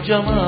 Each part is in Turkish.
kocaman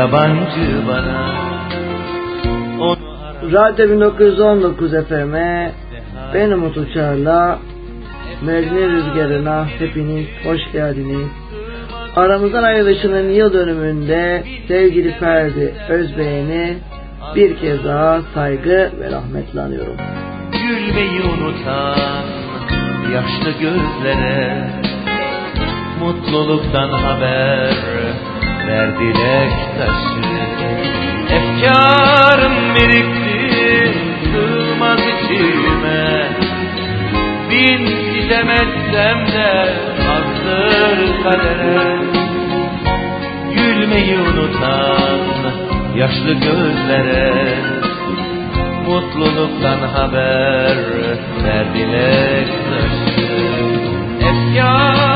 yabancı bana Radyo 1919 FM'e ben Umut Uçar'la Mecnun Rüzgarı'na hepiniz hoş geldiniz. Aramızdan ayrılışının yıl dönümünde sevgili Ferdi Özbey'ini bir kez daha saygı ve rahmetle anıyorum. gülmeyi unutan yaşlı gözlere Mutluluktan haber ver dilek taşı. Efkarım birikti sığmaz içime. Bin sitem etsem de azdır kadere. Gülmeyi unutan yaşlı gözlere Mutluluktan haber ver dilek taşı. Efkarım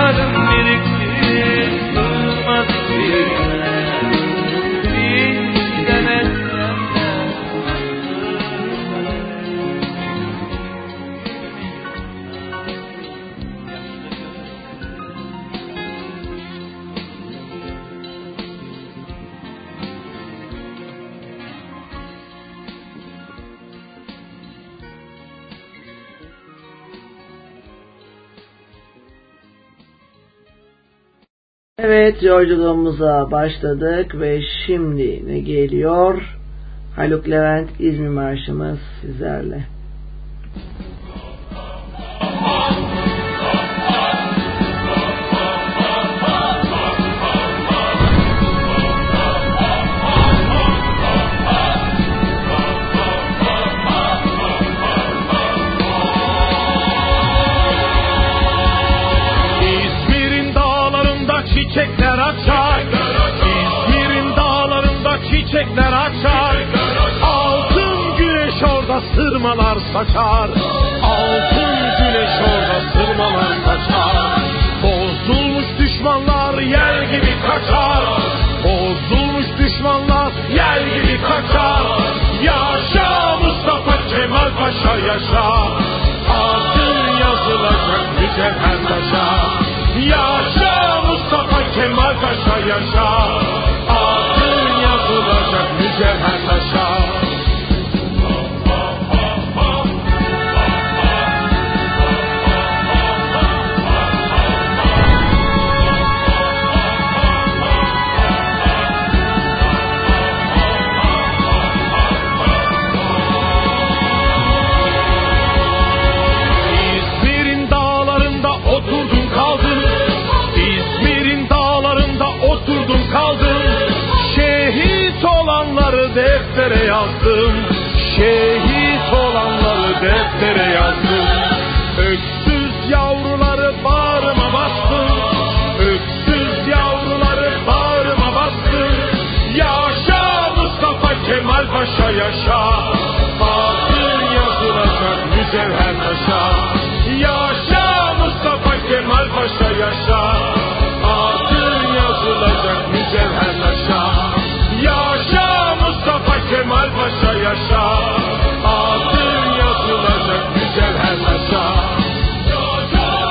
Evet yolculuğumuza başladık ve şimdi ne geliyor? Haluk Levent İzmir Marşımız sizlerle. İzmir'in çiçekler açar. Altın güneş orada sırmalar saçar. Altın güneş orada sırmalar saçar. Bozulmuş düşmanlar yel gibi kaçar. Bozulmuş düşmanlar yel gibi kaçar. Yaşa Mustafa Kemal Paşa yaşa. Adın yazılacak mücevher taşa. Yaşa Mustafa Kemal Paşa yaşa. Adın mücevher deftere yazdım Öksüz yavruları bağrıma bastım Öksüz yavruları bağrıma bastım Yaşa Mustafa Kemal Paşa yaşa. Adın yazılacak mücevher taşa. Yaşa Mustafa Kemal Paşa yaşa. Adın yazılacak mücevher taşa. Yaşa Mustafa Kemal Paşa yaşa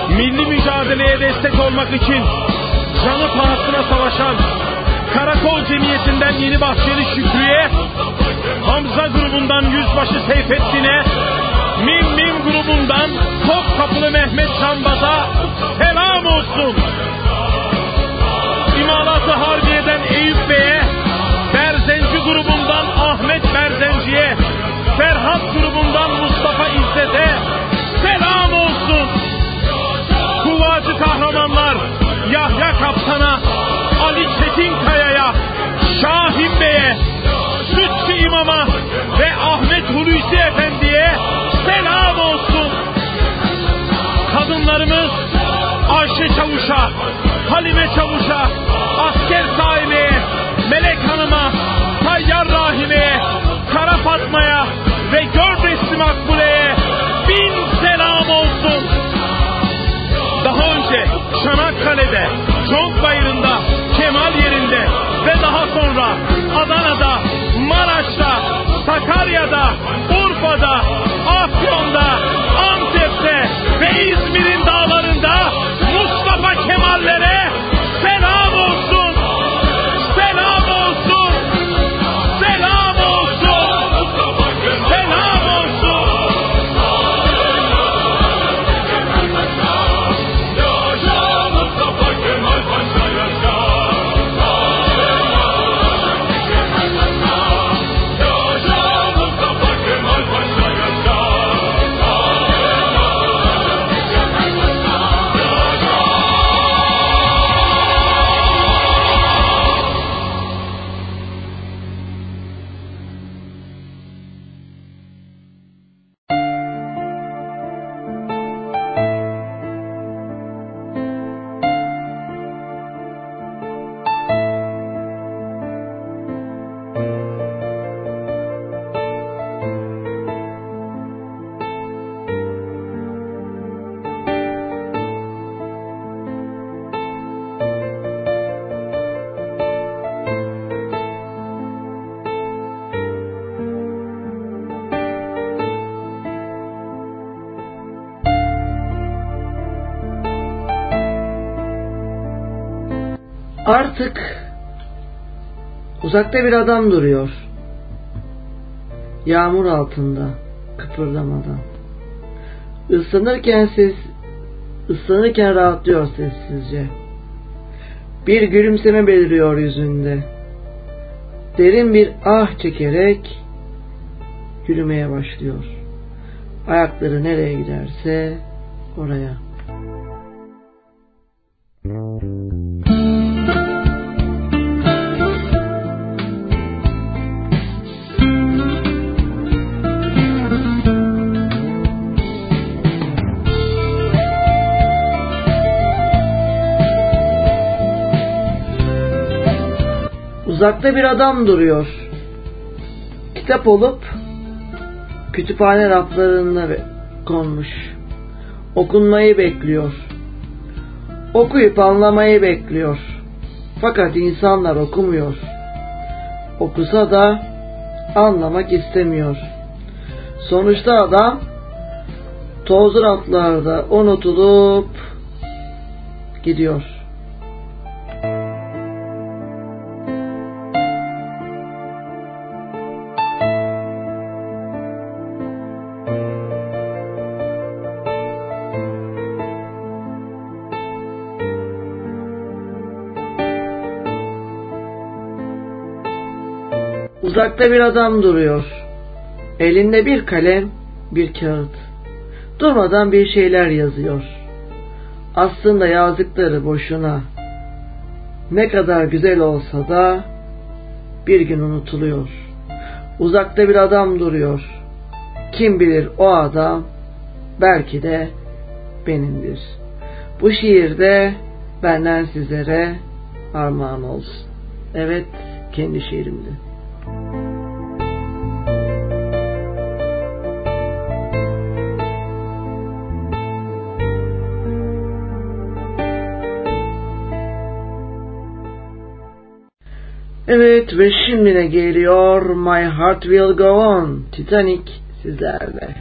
Milli mücadeleye destek olmak için canı pahasına savaşan Karakol Cemiyeti'nden Yeni Bahçeli Şükrü'ye, Hamza grubundan Yüzbaşı Seyfettin'e, Mim Mim grubundan Topkapılı Mehmet Şambaz'a selam olsun. İmalatı Harbiye'den Eyüp Bey'e, Berzenci grubundan Ahmet Berzenci'ye, Ferhat grubundan Mustafa İzzet'e selam olsun. Kuvacı kahramanlar Yahya Kaptan'a, Ali Çetinkaya'ya, Şahin Bey'e, Sütçü İmam'a ve Ahmet Hulusi Efendi'ye selam olsun. Kadınlarımız Ayşe Çavuş'a, Halime Çavuş'a, Asker Sahime'ye, Melek Hanım'a, Tayyar Rahime'ye, Kara Fatma'ya Çanakkale'de, Çonkbayırı'nda, Kemal yerinde ve daha sonra Adana'da, Maraş'ta, Sakarya'da, Urfa'da, Afyon'da, Antep'te ve İzmir'in dağlarında Mustafa Kemal'lere uzakta bir adam duruyor. Yağmur altında kıpırdamadan. Islanırken ses ıslanırken rahatlıyor sessizce. Bir gülümseme beliriyor yüzünde. Derin bir ah çekerek yürümeye başlıyor. Ayakları nereye giderse oraya. Uzakta bir adam duruyor. Kitap olup kütüphane raflarında be- konmuş. Okunmayı bekliyor. Okuyup anlamayı bekliyor. Fakat insanlar okumuyor. Okusa da anlamak istemiyor. Sonuçta adam toz raflarda unutulup gidiyor. Uzakta bir adam duruyor. Elinde bir kalem, bir kağıt. Durmadan bir şeyler yazıyor. Aslında yazdıkları boşuna. Ne kadar güzel olsa da bir gün unutuluyor. Uzakta bir adam duruyor. Kim bilir o adam belki de benimdir. Bu şiirde benden sizlere armağan olsun. Evet, kendi şiirimdi. Evet ve şimdi ne geliyor? My Heart Will Go On. Titanic sizlerle.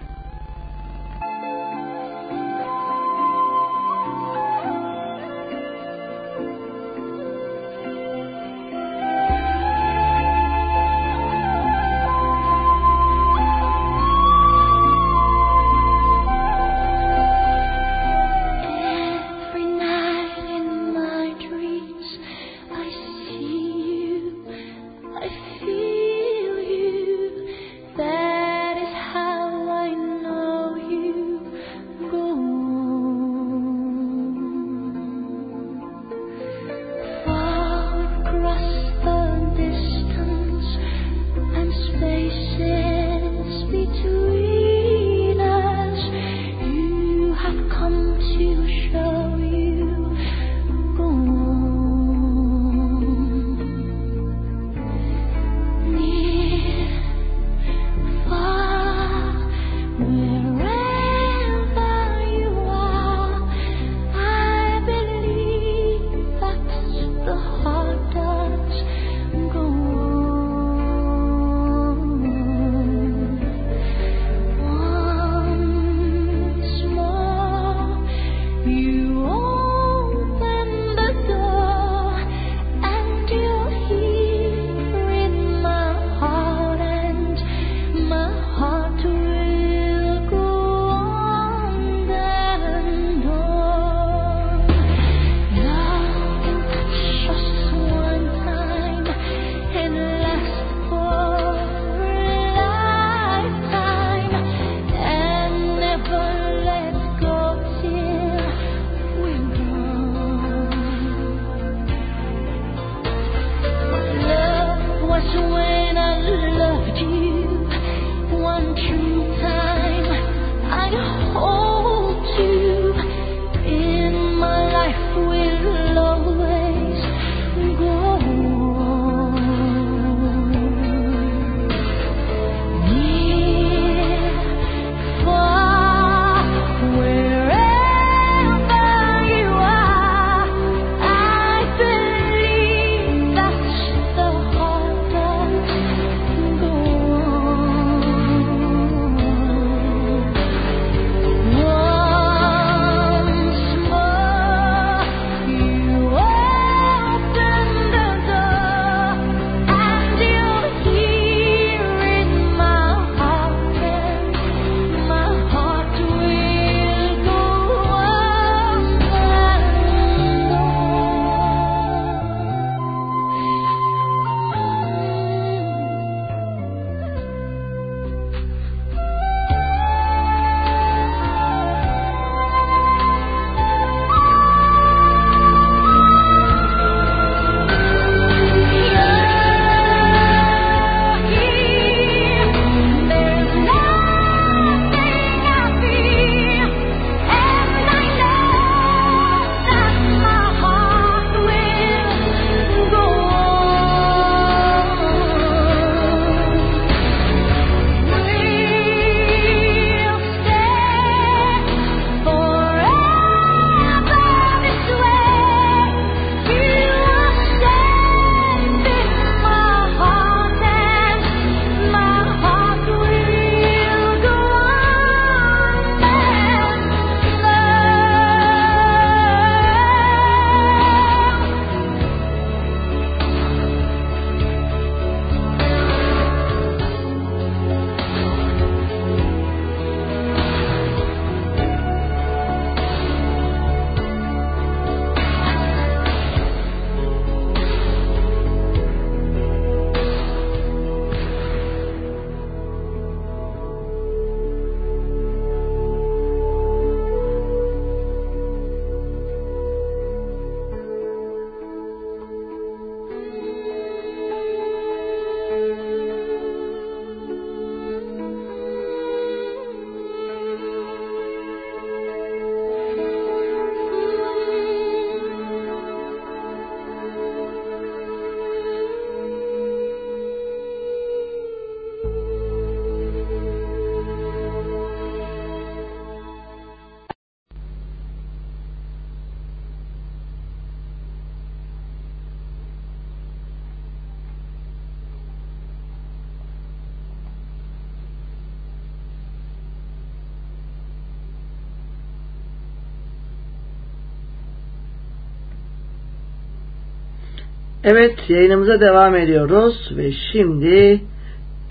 Evet yayınımıza devam ediyoruz ve şimdi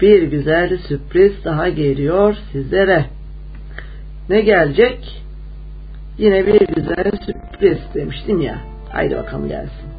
bir güzel sürpriz daha geliyor sizlere. Ne gelecek? Yine bir güzel sürpriz demiştim ya. Haydi bakalım gelsin.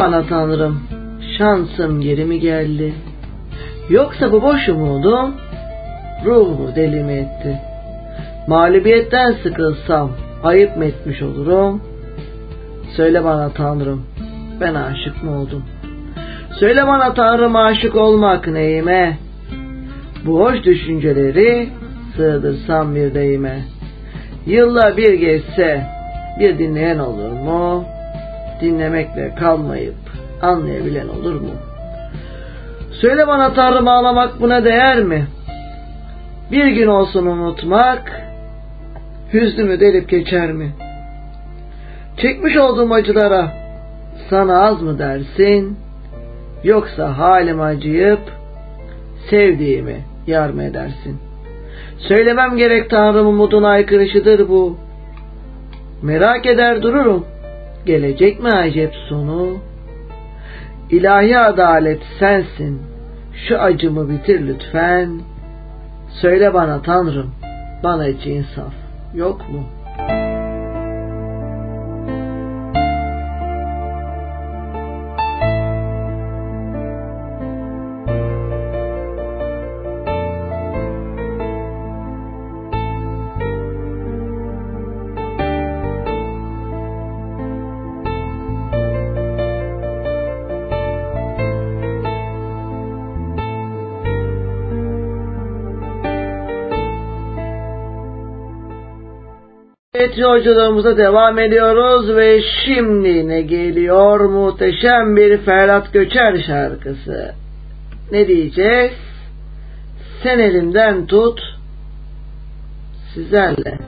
Bana Tanrım, şansım geri mi geldi? Yoksa bu boş umudum ruhumu deli mi etti? Mağlubiyetten sıkılsam ayıp mı etmiş olurum? Söyle bana Tanrım, ben aşık mı oldum? Söyle bana Tanrım aşık olmak neyime? Bu hoş düşünceleri sığdırsam bir deyime. Yıllar bir geçse bir dinleyen olur mu? Dinlemekle kalmayıp anlayabilen olur mu? Söyle bana Tanrım ağlamak buna değer mi? Bir gün olsun unutmak, hüznümü delip geçer mi? Çekmiş olduğum acılara sana az mı dersin? Yoksa halim acıyıp sevdiğimi yar mı edersin? Söylemem gerek Tanrım umudun aykırışıdır bu. Merak eder dururum gelecek mi acep sonu? İlahi adalet sensin, şu acımı bitir lütfen. Söyle bana Tanrım, bana hiç insaf yok mu?'' Evet yolculuğumuza devam ediyoruz ve şimdi ne geliyor muhteşem bir Ferhat Göçer şarkısı. Ne diyeceğiz? Sen elimden tut sizlerle.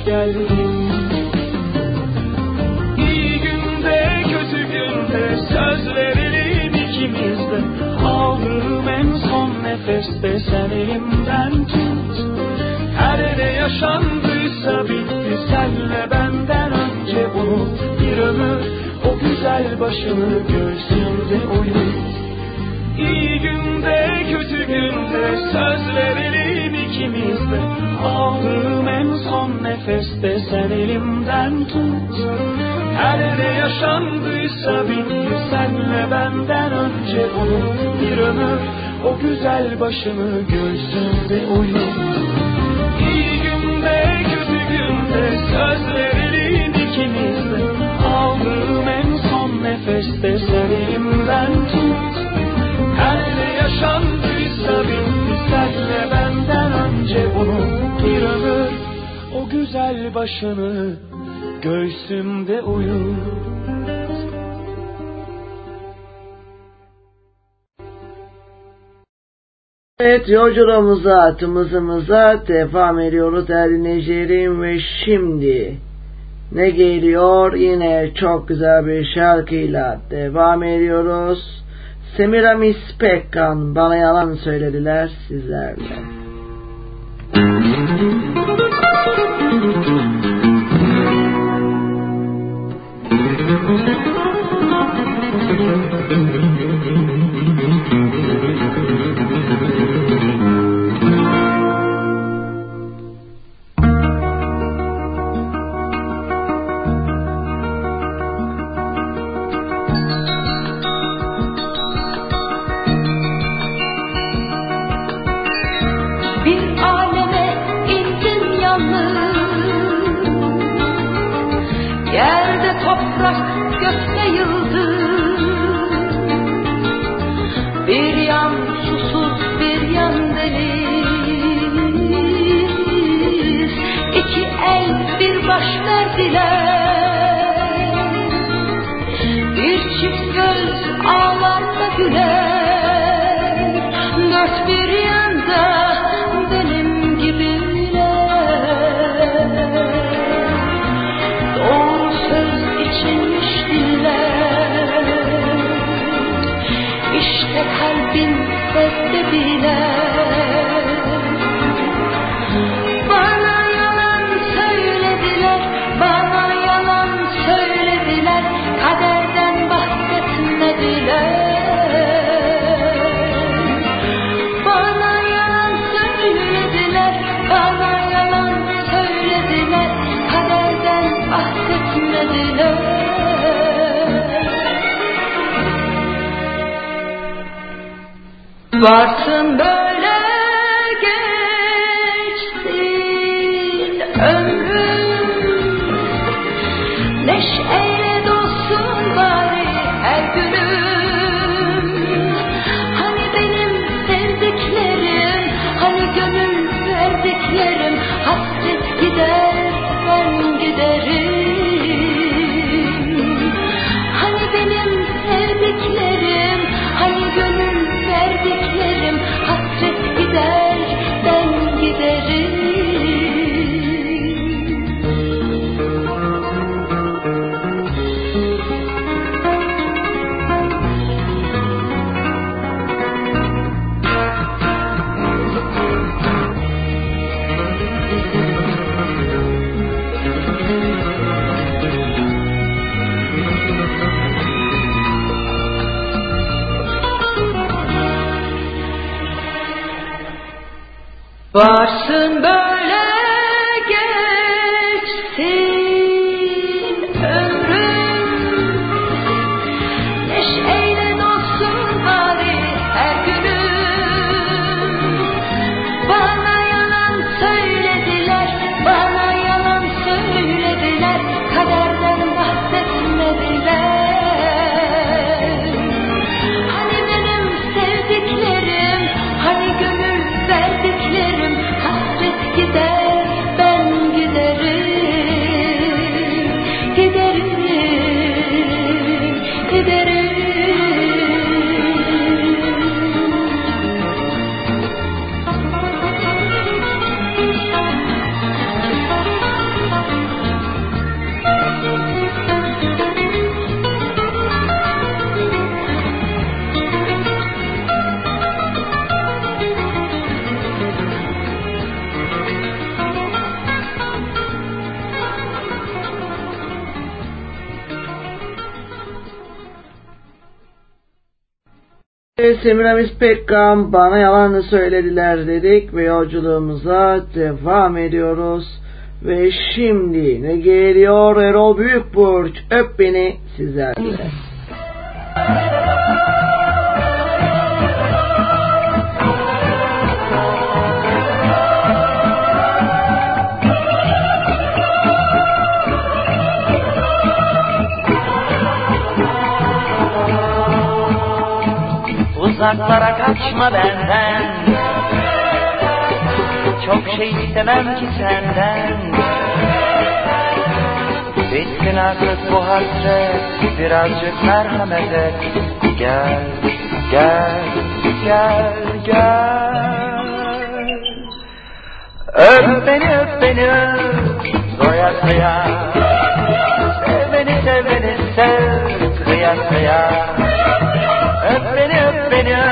Hoş geldin. İyi günde kötü günde söz verelim ikimiz de Aldığım en son nefeste sen elimden tut. Her ne yaşandıysa bitti senle benden önce bunu Bir ömür o güzel başını göğsümde uyut İyi günde kötü günde söz verelim ikimiz de. Aldığım en son nefeste sen elimden tut. Her ne yaşandıysa bitti senle benden önce bunu Bir ömür o güzel başını göğsümde uyut. İyi günde kötü günde söz verelim ikimiz de. Aldığım en son nefeste önce bunu Bir o güzel başını göğsümde uyur Evet yolculuğumuza, tımızımıza devam ediyoruz değerli dinleyicilerim ve şimdi ne geliyor? Yine çok güzel bir şarkıyla devam ediyoruz. Semiramis Pekkan bana yalan söylediler sizlerle. Bir Dört bir yanda benim gibiler. Doğru söz içinmiş diller. İşte kalbin sebebiler Varsın Varsın böyle Semiramis Pekkan bana yalan söylediler dedik ve yolculuğumuza devam ediyoruz. Ve şimdi ne geliyor Erol Büyükburç öp beni sizlerle. Uzaklara kaçma benden. Çok şey istemem ki senden. Bitsin artık bu hasret Birazcık merhamet et Gel, gel, gel, gel. Öp beni, öp beni, öp. Doya doya ಬಿಡೋ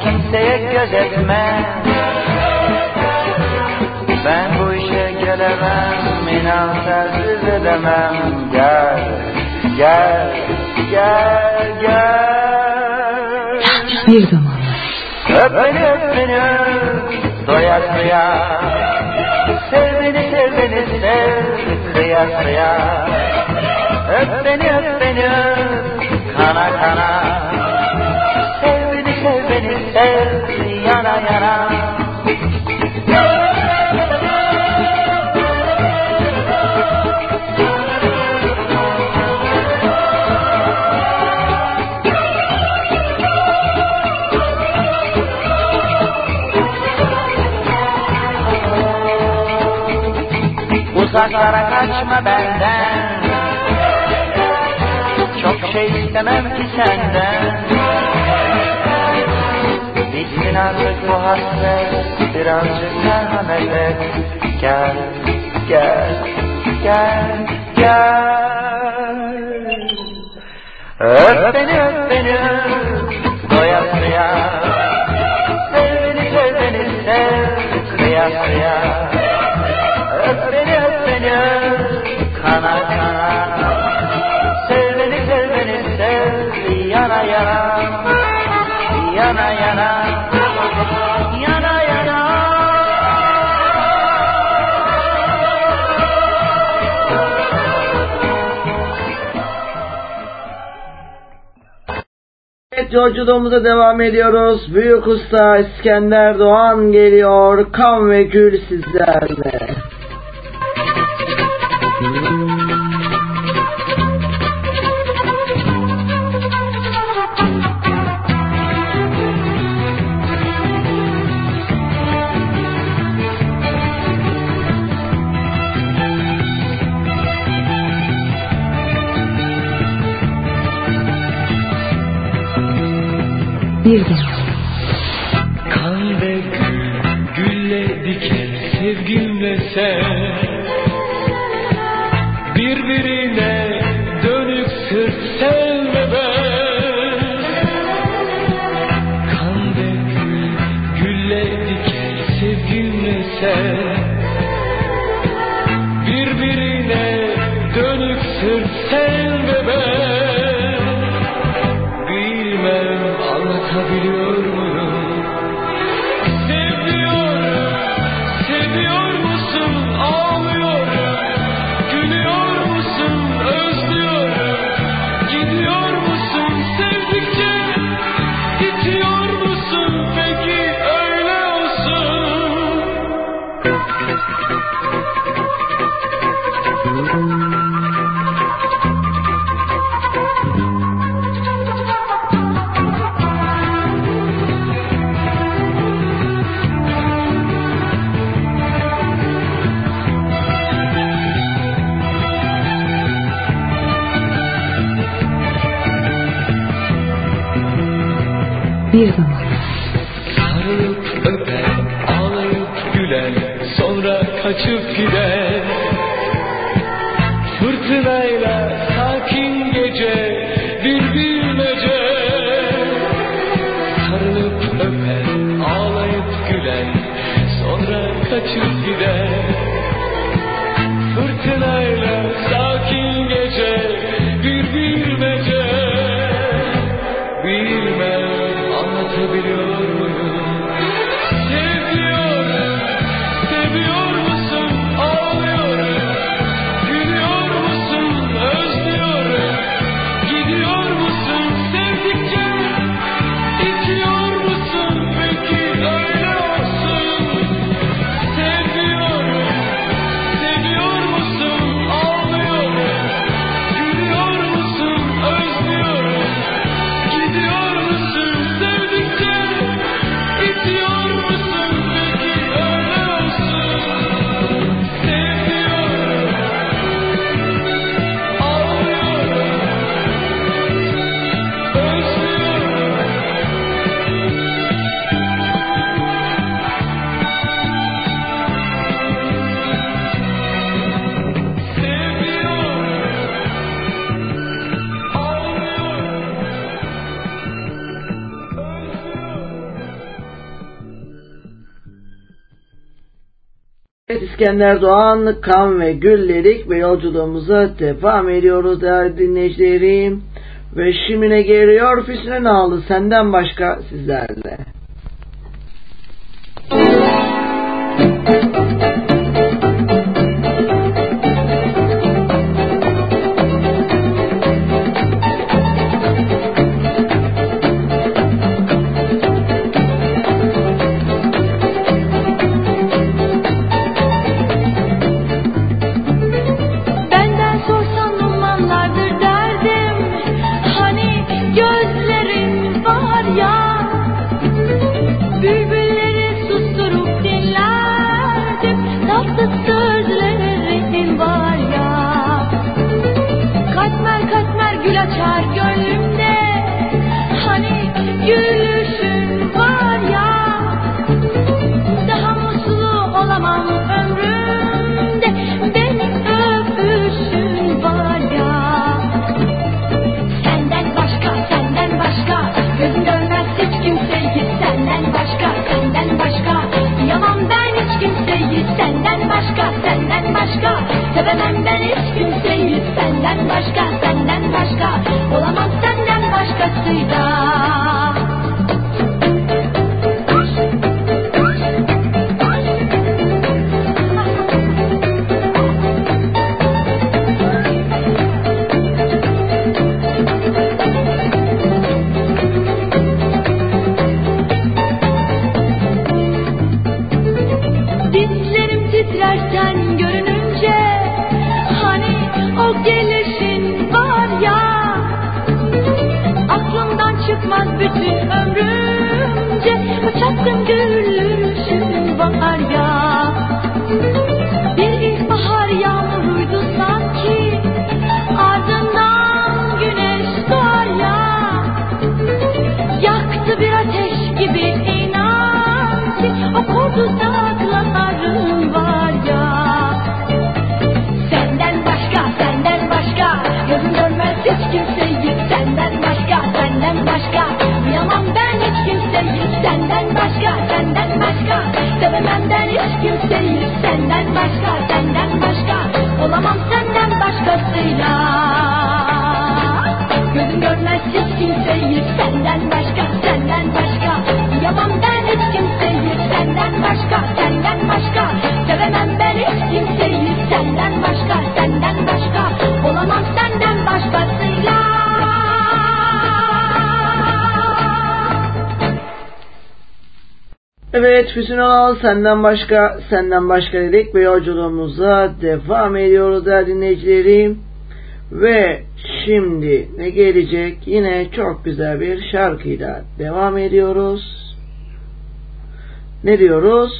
kimseye gözetme Ben bu işe gelemem inan sensiz edemem. Gel, gel, gel, gel. Bir zamanlar Öp beni öp beni öp Doya doya. Sev beni sev beni sev Kıya kıya Öp beni öp beni öp. Kana kana sev beni sev Yana yana Uzaklara kaçma benden. Çok şey istemem ki senden Bu hasret Birazcık merhamet et Gel, gel, gel, gel. Öp beni öp beni öp Doya doya. Sev beni sev beni sev. Kıya kıya yolculuğumuza devam ediyoruz. Büyük Usta İskender Doğan geliyor. Kan ve gül sizlerle. İskender Doğan, Kan ve Güllerik ve yolculuğumuza devam ediyoruz değerli dinleyicilerim. Ve şimdine geliyor Füsun Ağlı senden başka sizlerle. senden başka, senden başka dedik ve yolculuğumuza devam ediyoruz değerli dinleyicilerim. Ve şimdi ne gelecek? Yine çok güzel bir şarkıyla devam ediyoruz. Ne diyoruz?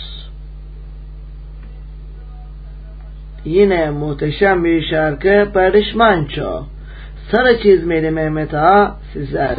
Yine muhteşem bir şarkı Barış Manço. Sarı çizmeli Mehmet Ağa sizler.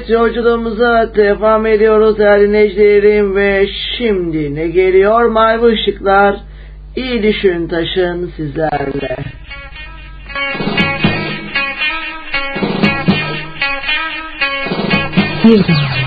Evet yolculuğumuza devam ediyoruz değerli dinleyicilerim ve şimdi ne geliyor mavi ışıklar iyi düşün taşın sizlerle. Bir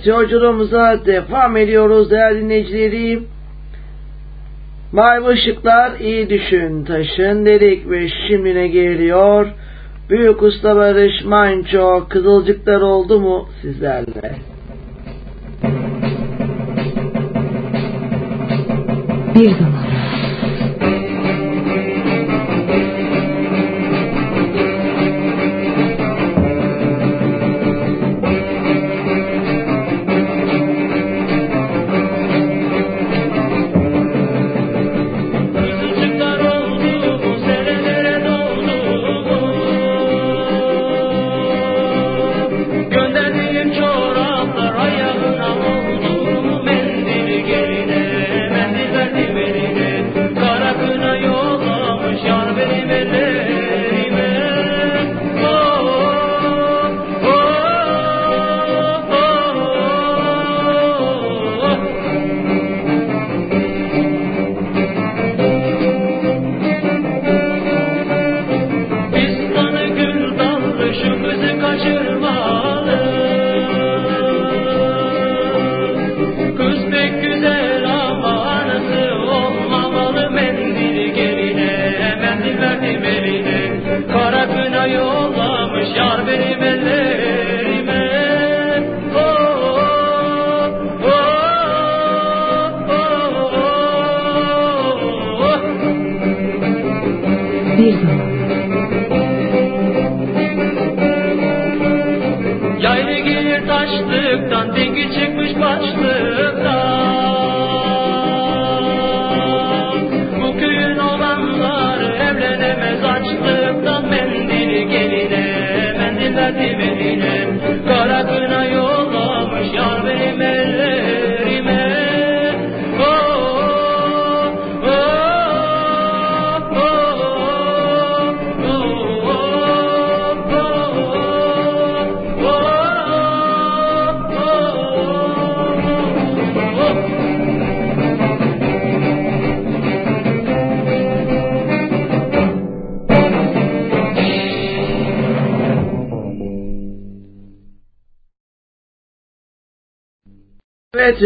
Evet yolculuğumuza devam ediyoruz değerli dinleyicilerim. Mavi ışıklar iyi düşün taşın dedik ve şimdi ne geliyor? Büyük Usta Barış Manço Kızılcıklar oldu mu sizlerle? Bir zaman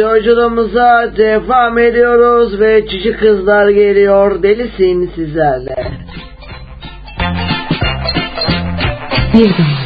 yolculuğumuza devam ediyoruz ve cici kızlar geliyor delisin sizlerle. Bir gün.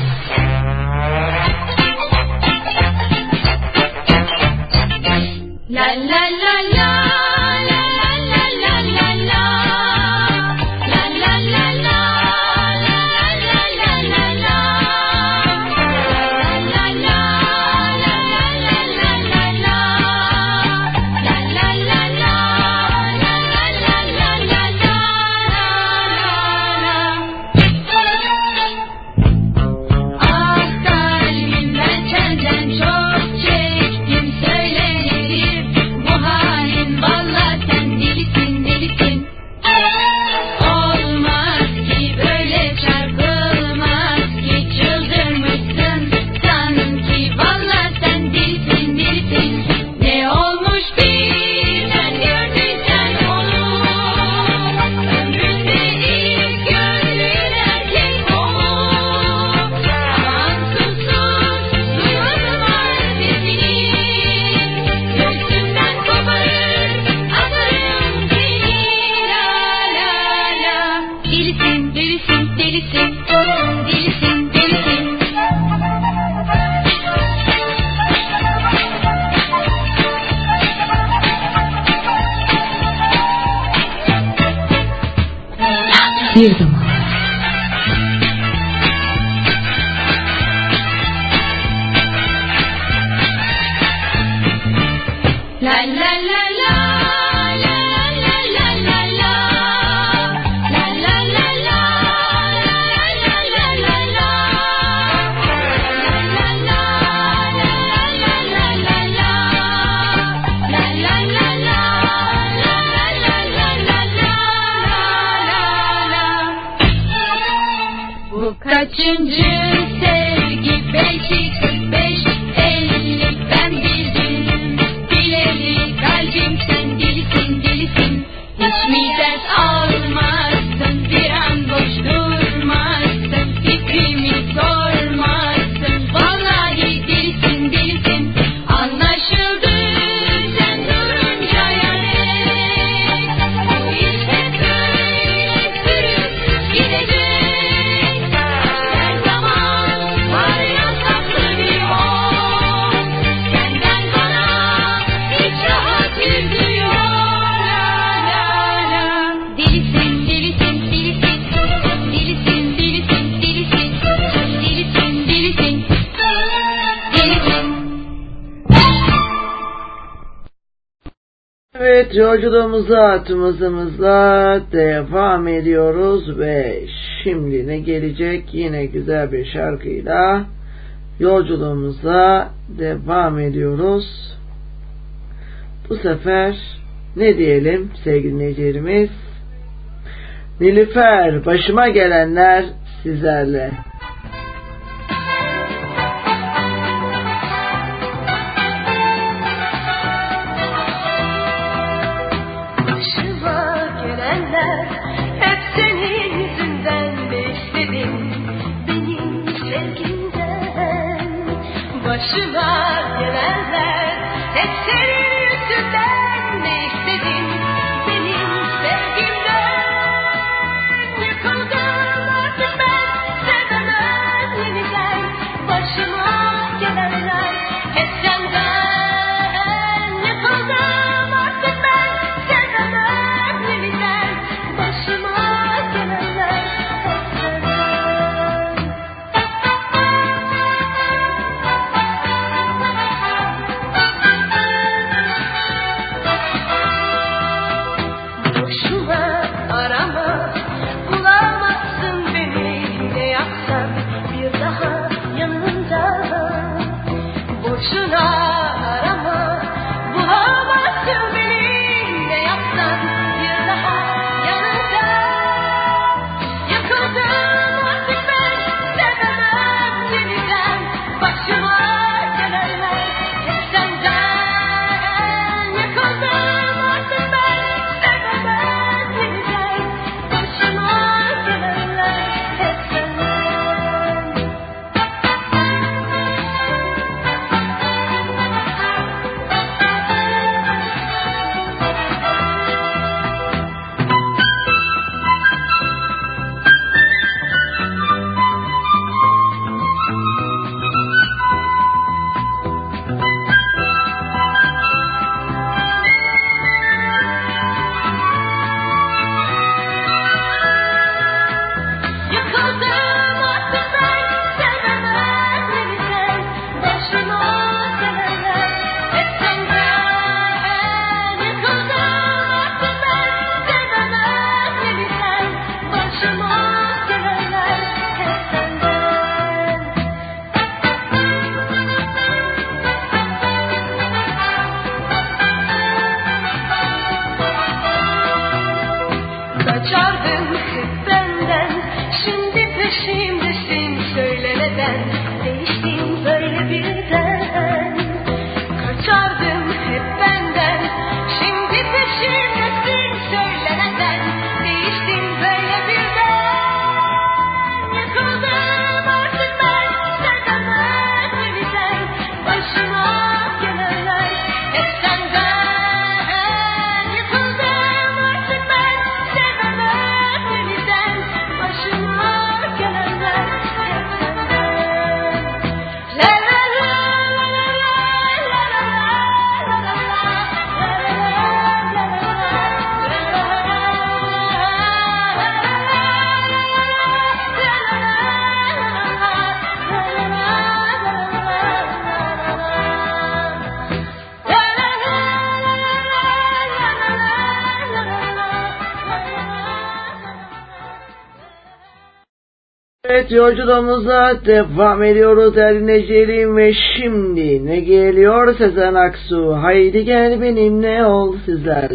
Yolculuğumuza atımızımızla devam ediyoruz ve şimdi ne gelecek yine güzel bir şarkıyla yolculuğumuza devam ediyoruz. Bu sefer ne diyelim sevgili dinleyicilerimiz? Nilüfer başıma gelenler sizlerle. Evet yolculuğumuza devam ediyoruz dinleyicilerim ve şimdi ne geliyor Sezen Aksu haydi gel benimle ol sizler.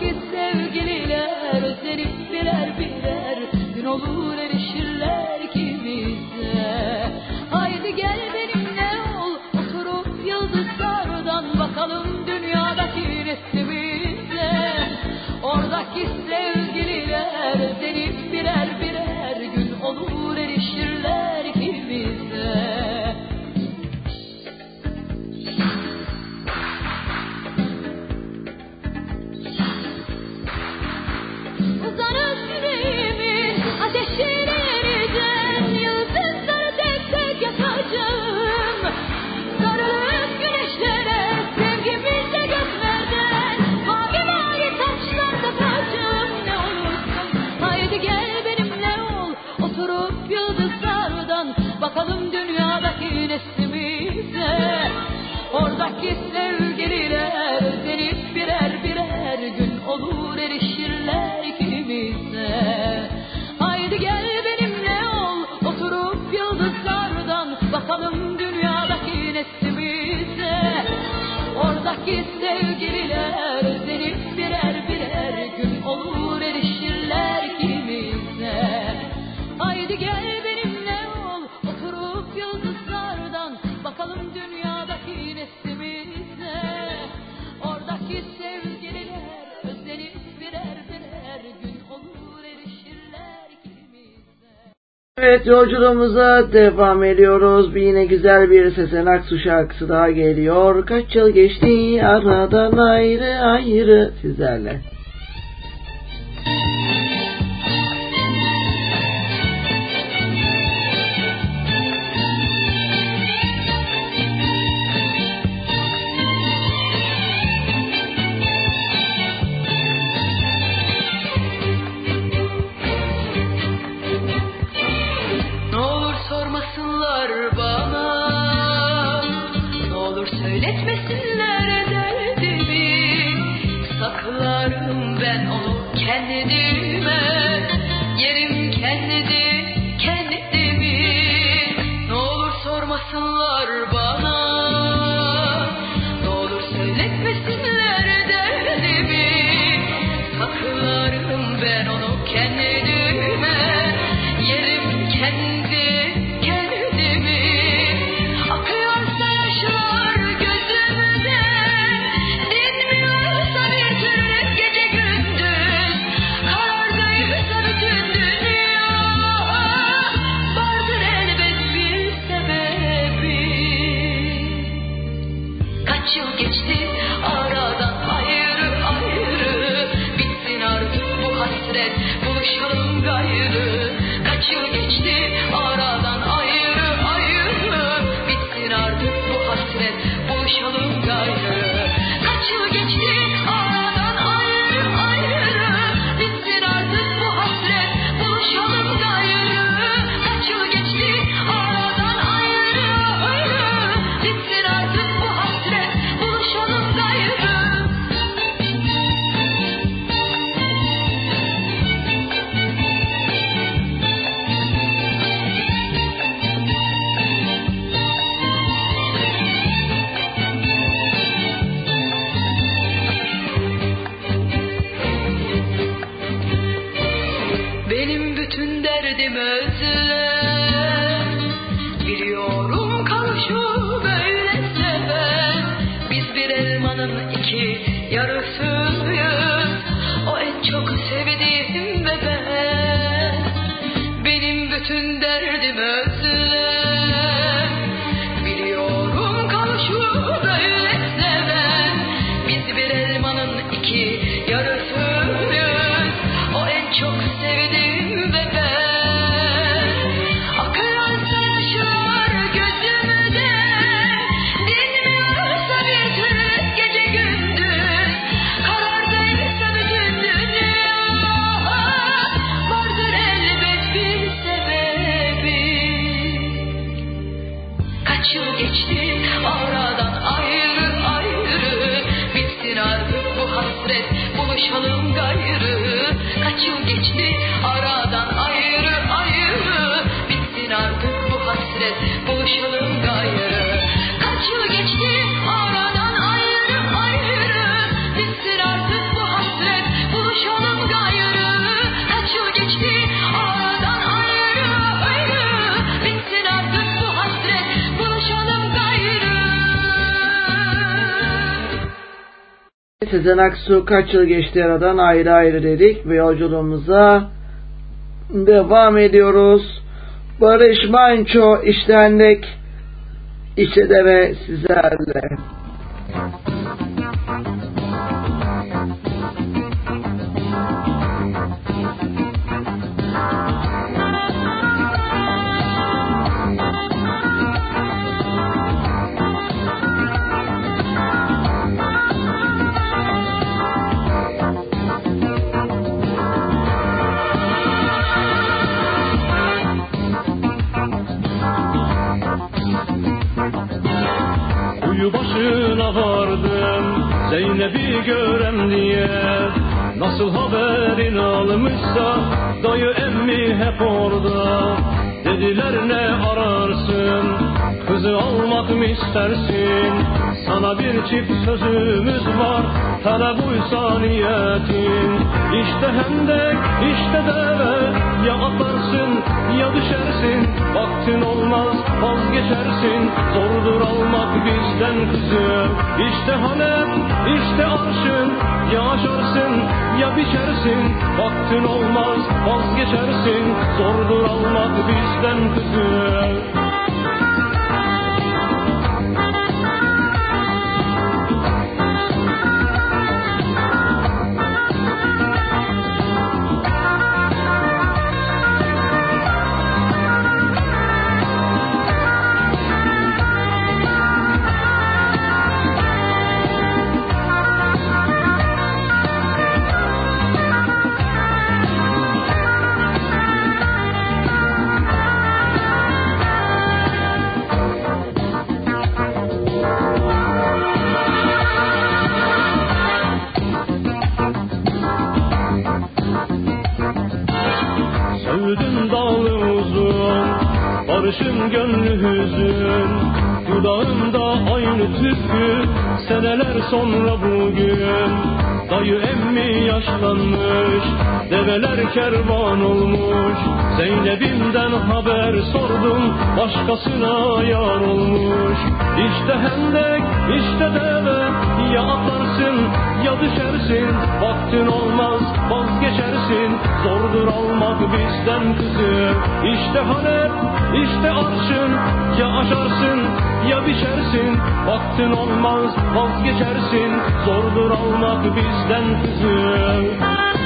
ki sevgililer Özlenip birer. Birer gün olur erir ki birer birer gün olur erişirler kimimse. Haydi gel. Evet yolculuğumuza devam ediyoruz. Bir yine güzel bir sesenak su şarkısı daha geliyor. Kaç yıl geçti aradan ayrı ayrı sizlerle. Denizden Aksu kaç yıl geçti aradan ayrı ayrı dedik ve yolculuğumuza devam ediyoruz. Barış Manço işlendik. İşte de ve sizlerle. Almışsa Dayı emmi hep orada. Dediler ne ararsın? Kızı almak mı istersin? Sana bir çift sözümüz var Talep uysa niyetin İşte hendek işte deve Ya atlarsın ya düşersin. Vaktin olmaz vazgeçersin. Zordur almak bizden kızı İşte Halep işte arşın. Ya aşarsın ya biçersin. Vaktin olmaz vazgeçersin. Zordur almak bizden kızı kervan olmuş. Zeynep'imden haber sordum Başkasına yar olmuş. İşte hendek işte deve Ya atlarsın ya düşersin. Vaktin olmaz vazgeçersin. Zordur almak bizden kızı. İşte Halep işte arşın. Ya aşarsın ya biçersin. Vaktin olmaz vazgeçersin. Zordur almak bizden kızı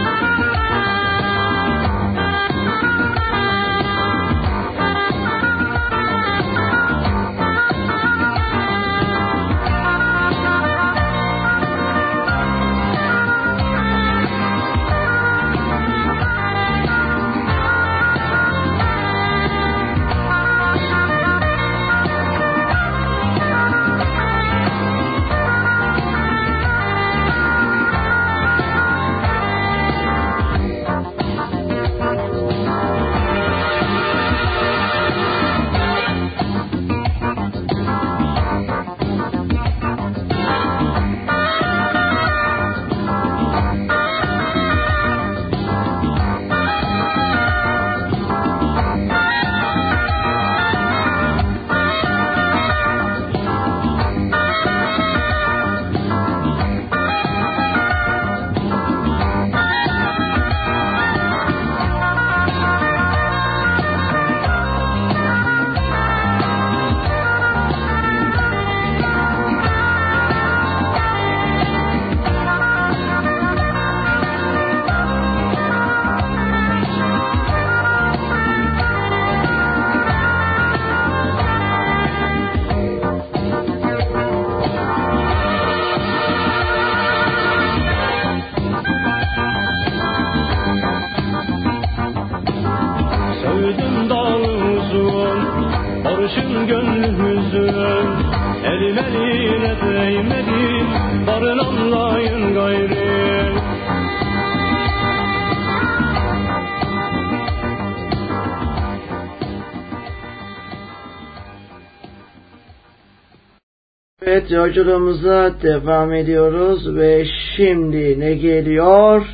yolculuğumuza devam ediyoruz ve şimdi ne geliyor?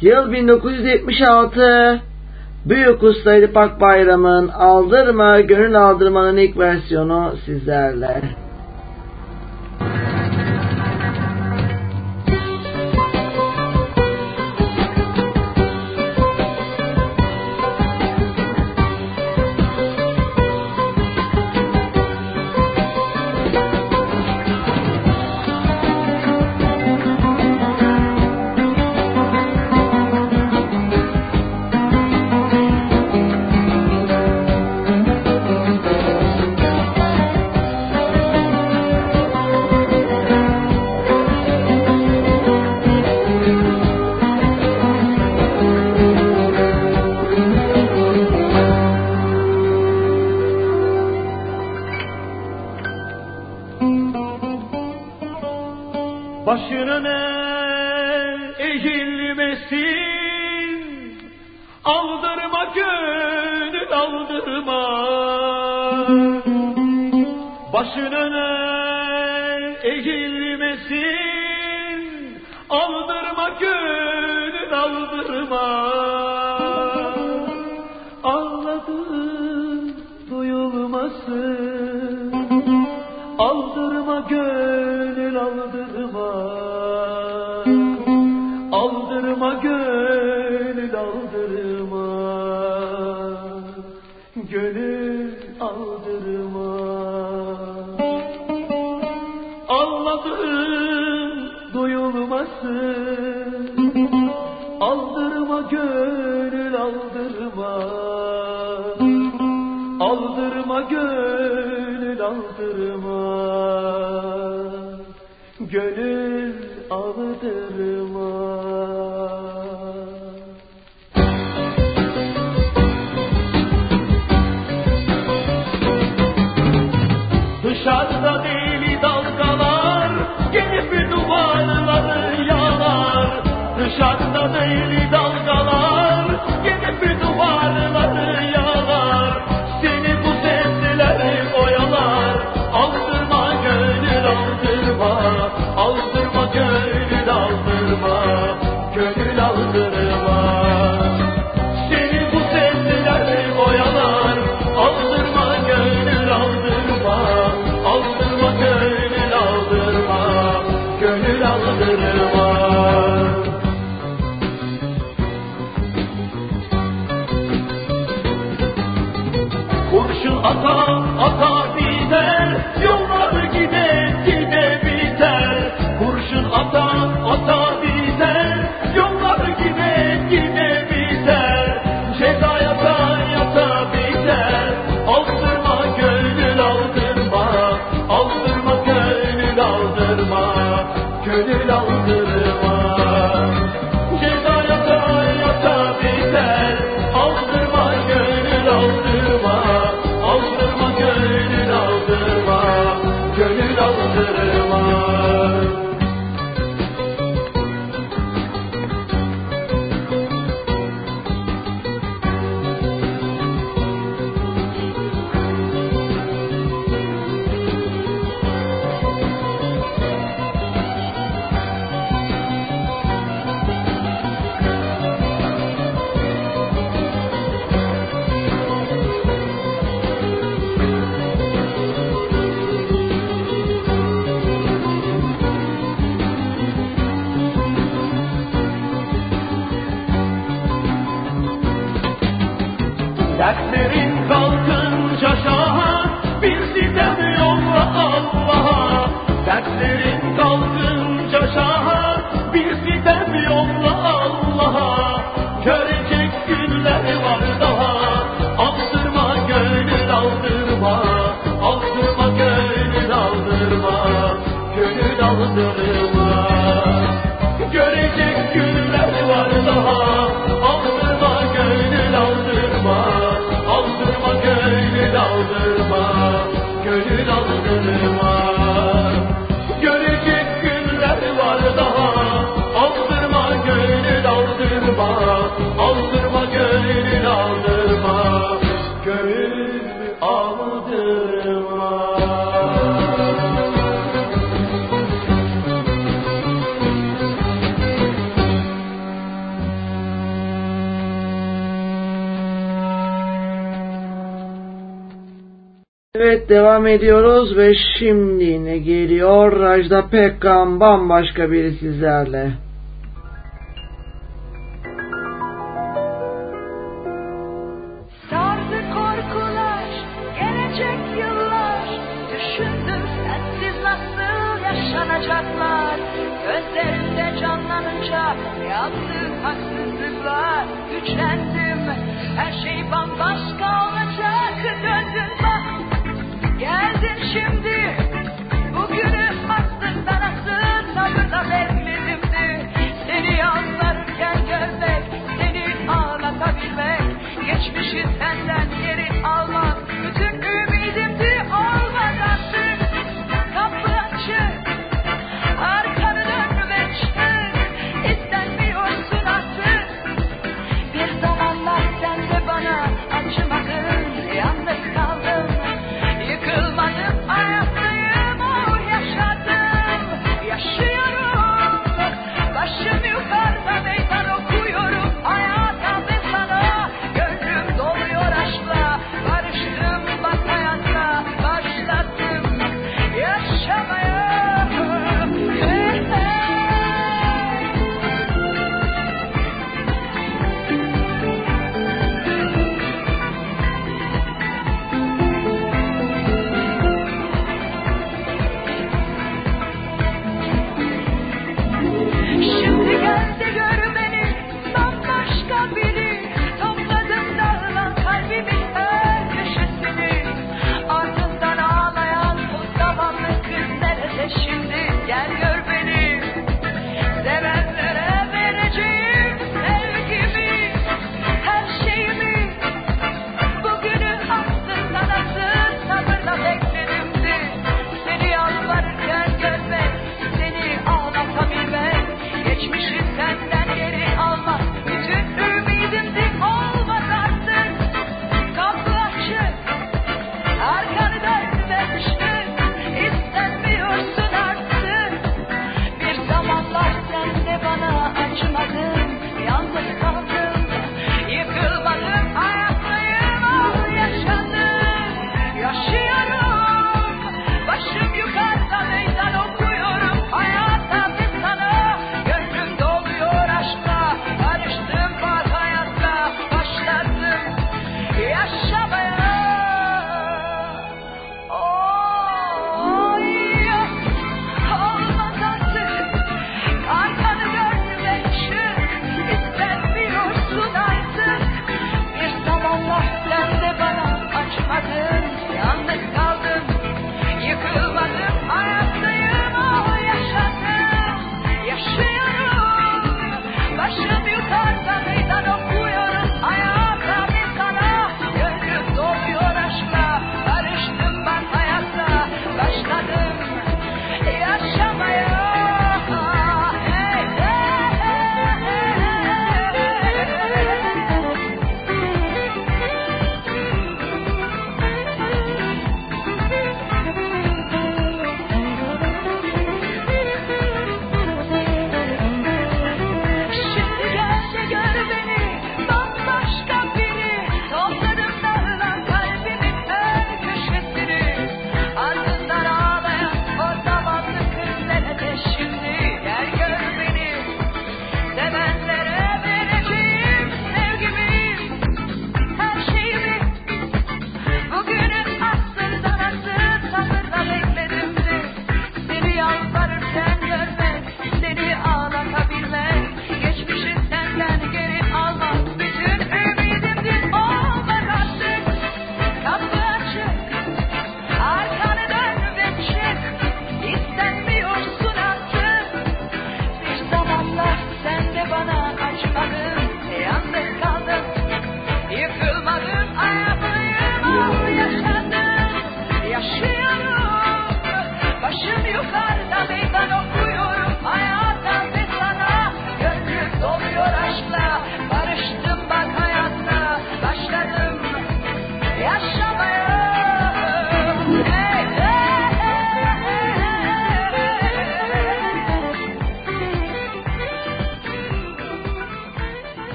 Yıl 1976 Büyük Usta Edip Akbayram'ın Aldırma Gönül Aldırma'nın ilk versiyonu sizlerle. aldırma gönül aldırma. kaldırmaz Şimdi ne geliyor? Rajda Pekkan bambaşka biri sizlerle.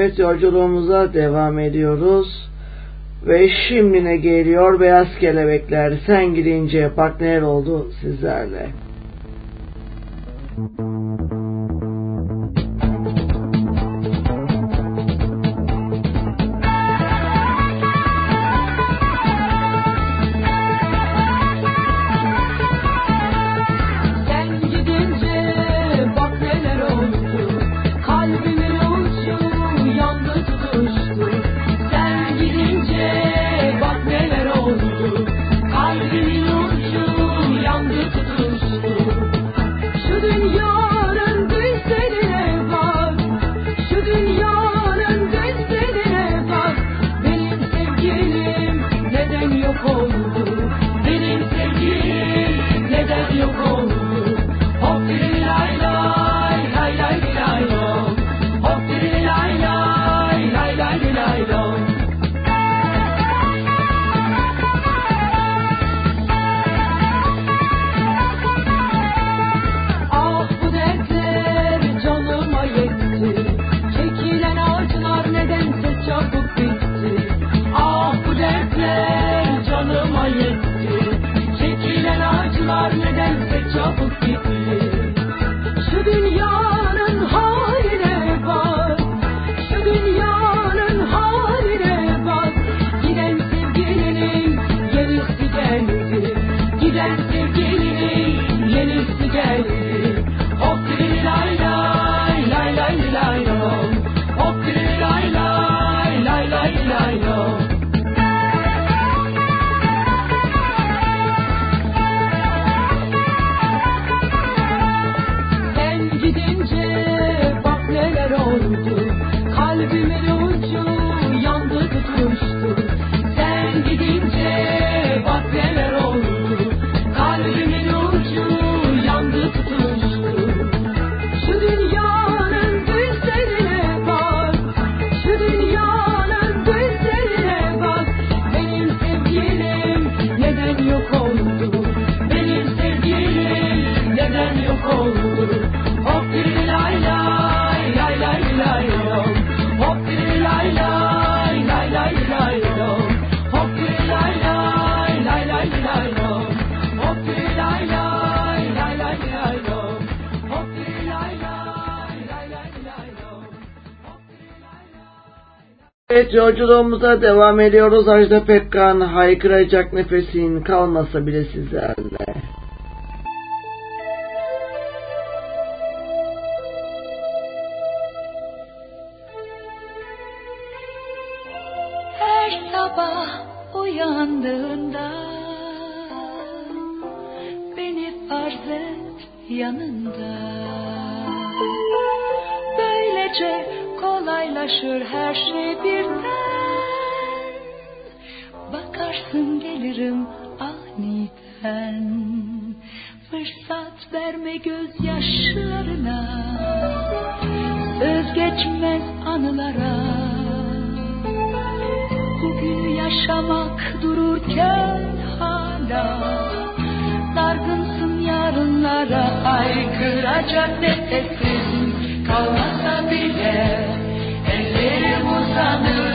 Evet yolculuğumuza devam ediyoruz. Ve şimdine geliyor Beyaz Kelebekler. Sen gidince partner oldu sizlerle. Evet yolculuğumuza devam ediyoruz. Ajda Pekkan haykıracak nefesin kalmasa bile sizlerle. ve gözyaşlarına Söz geçmez anılara. Bugün yaşamak dururken hala Dargınsın yarınlara Haykıracak nefesin kalmasa bile Ellerim uzanır.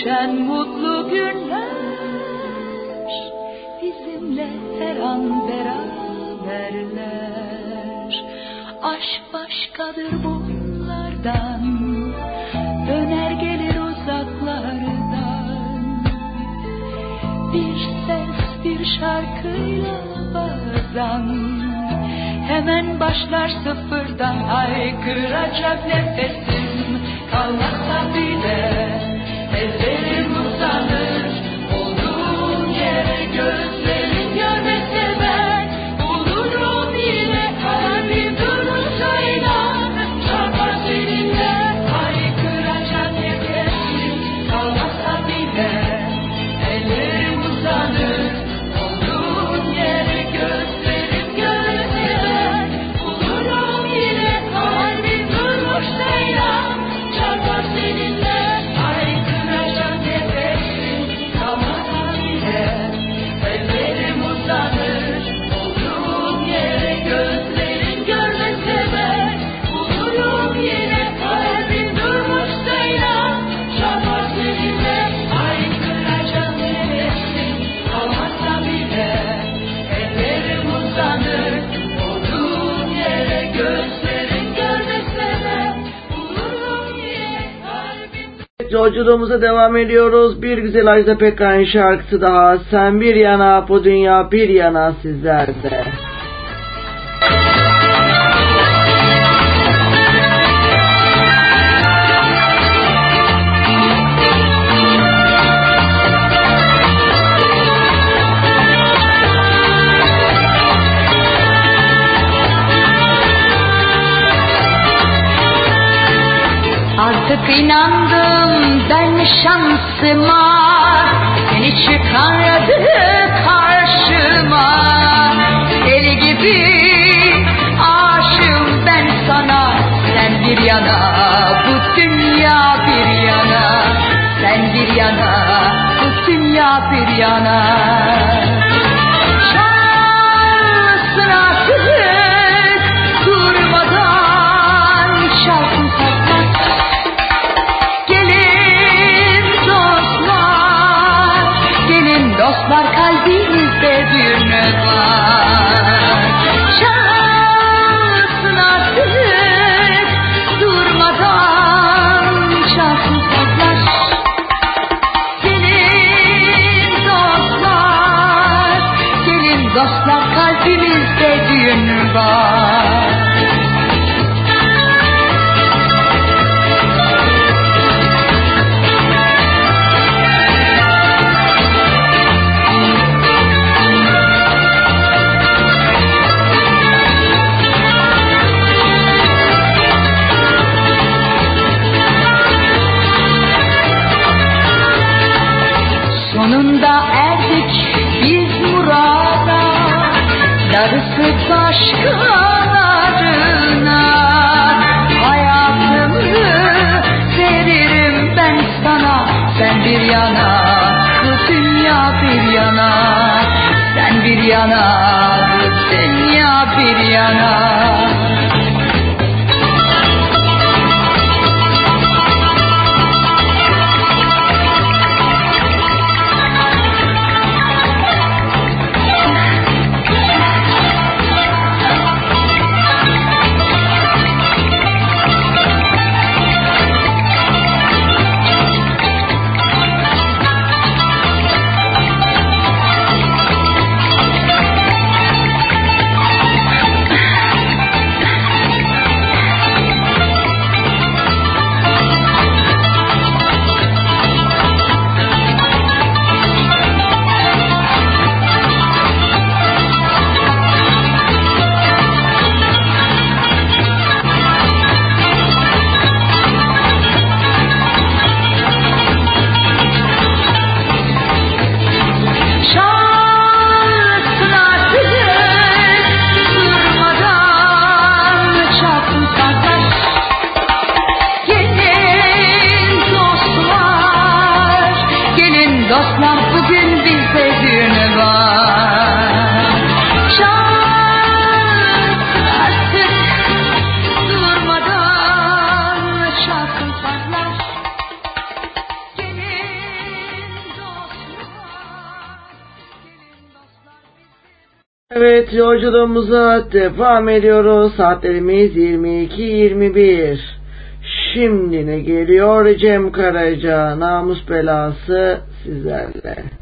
geçen mutlu günler bizimle her an beraberler. Aşk başkadır bunlardan, döner gelir uzaklardan. Bir ses bir şarkıyla bazen hemen başlar sıfırdan haykıracak nefesim kalmasa bile. Nefesim usanır olduğum yere göz Yolculuğumuza devam ediyoruz. Bir güzel Ajda Pekkan şarkısı daha. Sen bir yana bu dünya bir yana sizlerde. Artık inandım şansıma Seni çıkardı karşıma. Deli gibi aşığım ben sana Sen bir yana bu dünya bir yana. Sen bir yana bu dünya bir yana. yana, dünya bir yana. konumuza devam ediyoruz. Saatlerimiz 22.21. Şimdi ne geliyor Cem Karaca? Namus belası sizlerle.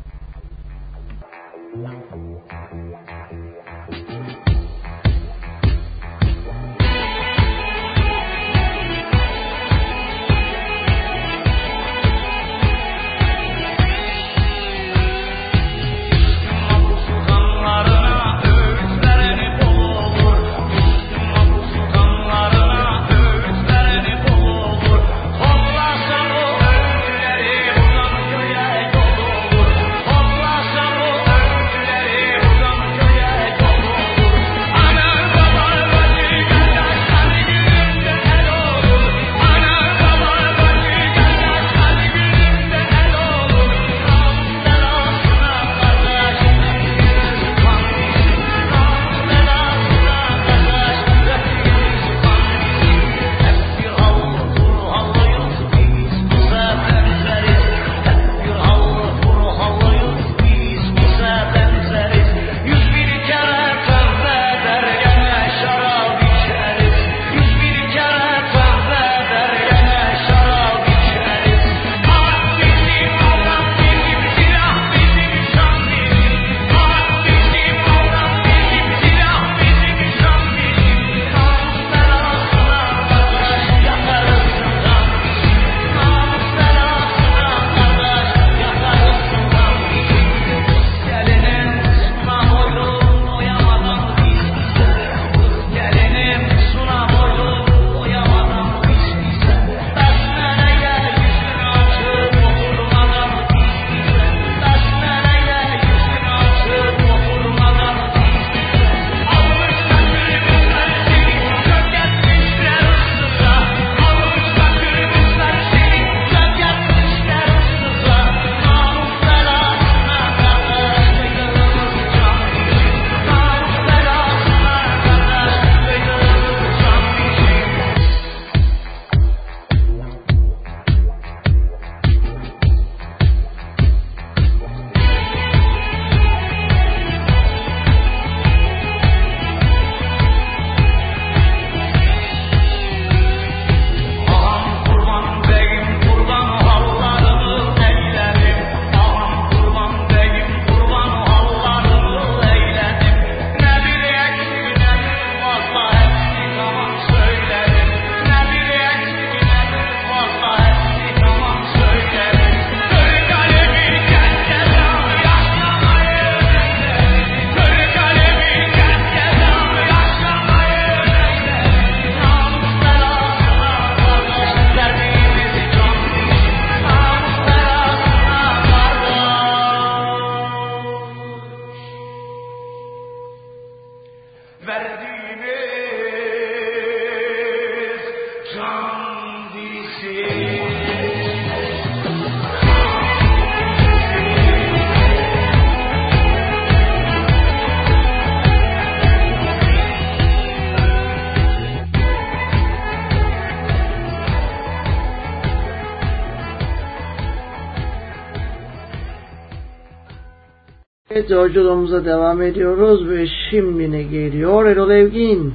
Sohbet yolculuğumuza devam ediyoruz ve şimdi ne geliyor? Erol Evgin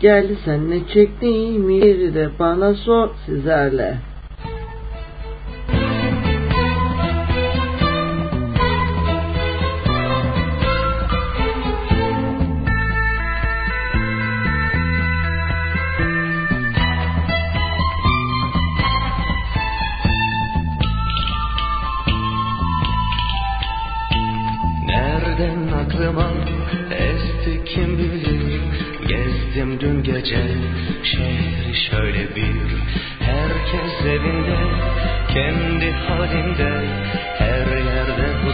geldi sen ne çektiğimi de bana sor sizlerle.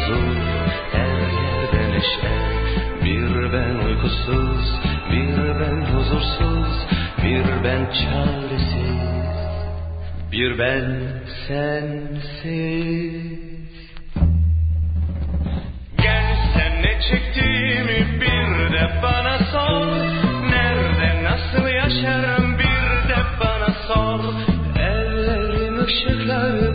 huzur Her yerde neşe. Bir ben uykusuz Bir ben huzursuz Bir ben çaresiz. Bir ben sensiz. Gel sen ne çektiğimi bir de bana sor. Nerede nasıl yaşarım bir de bana sor. Ellerim ışıkları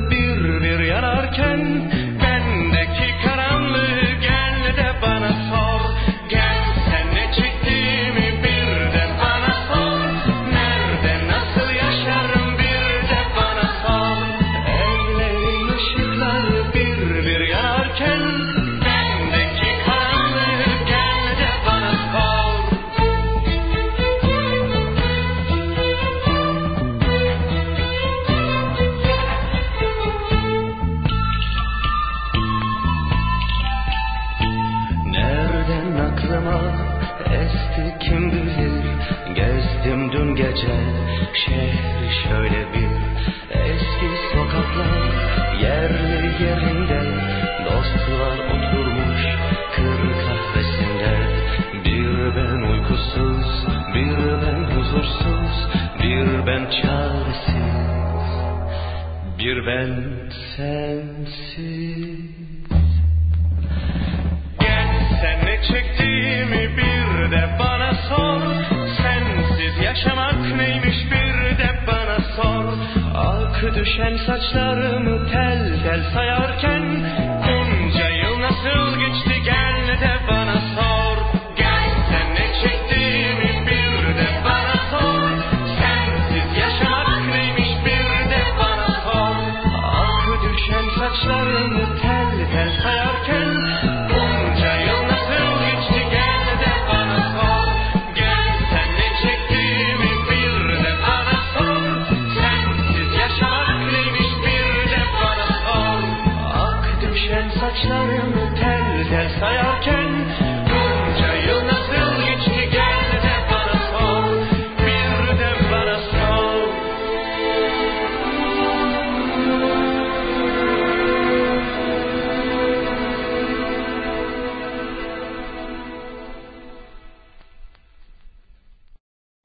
ben sensiz. Gel sen ne çektiğimi bir de bana sor. Sensiz yaşamak neymiş bir de bana sor. Ak düşen saçlarımı tel tel sayarken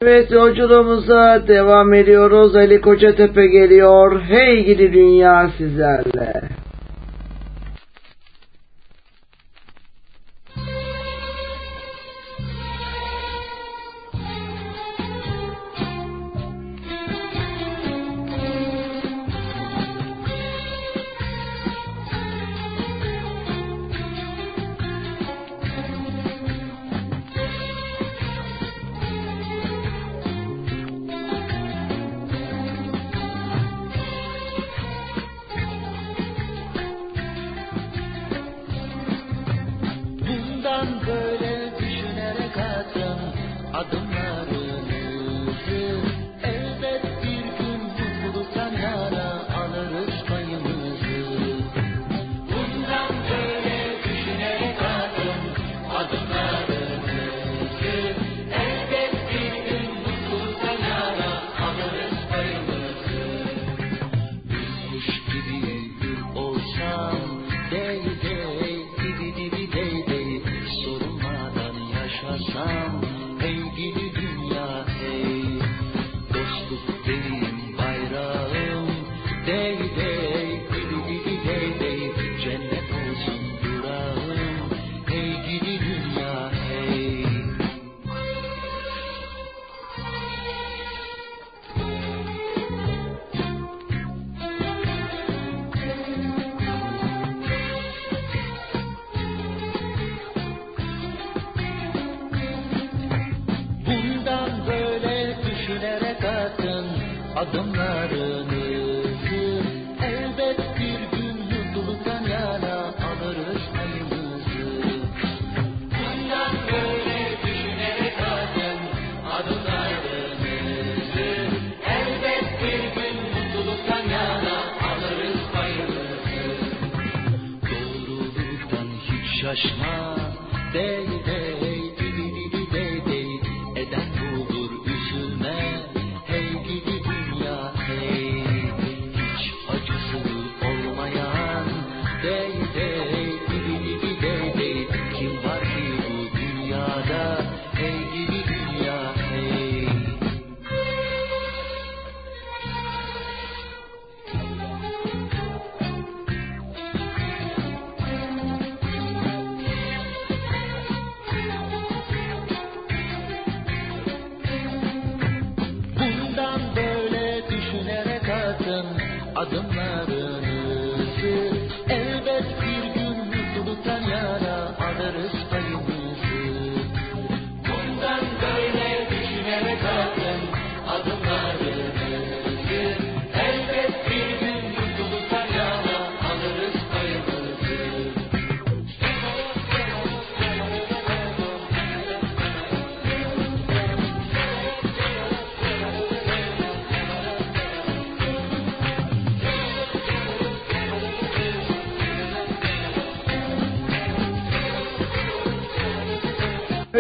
Evet yolculuğumuza devam ediyoruz. Ali Kocatepe geliyor. Hey gidi dünya sizlerle.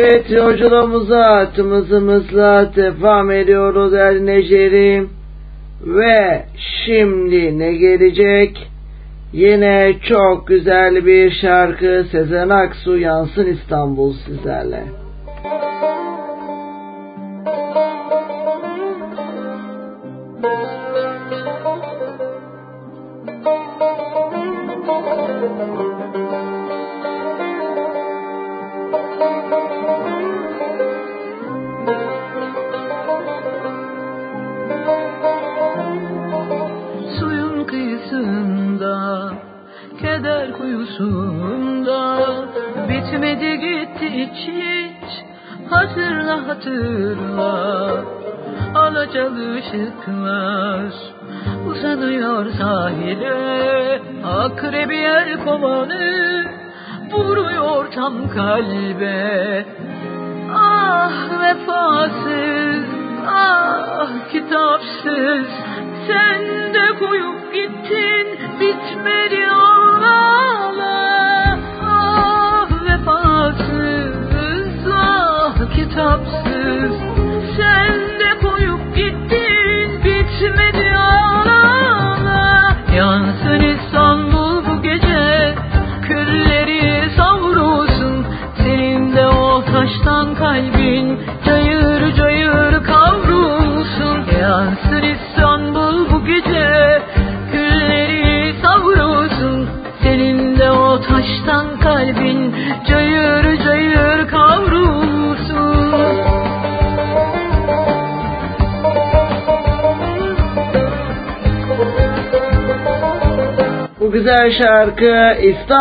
Evet yolculuğumuza atımızımızla devam ediyoruz El Neceri. Ve şimdi ne gelecek? Yine çok güzel bir şarkı Sezen Aksu yansın İstanbul sizlerle.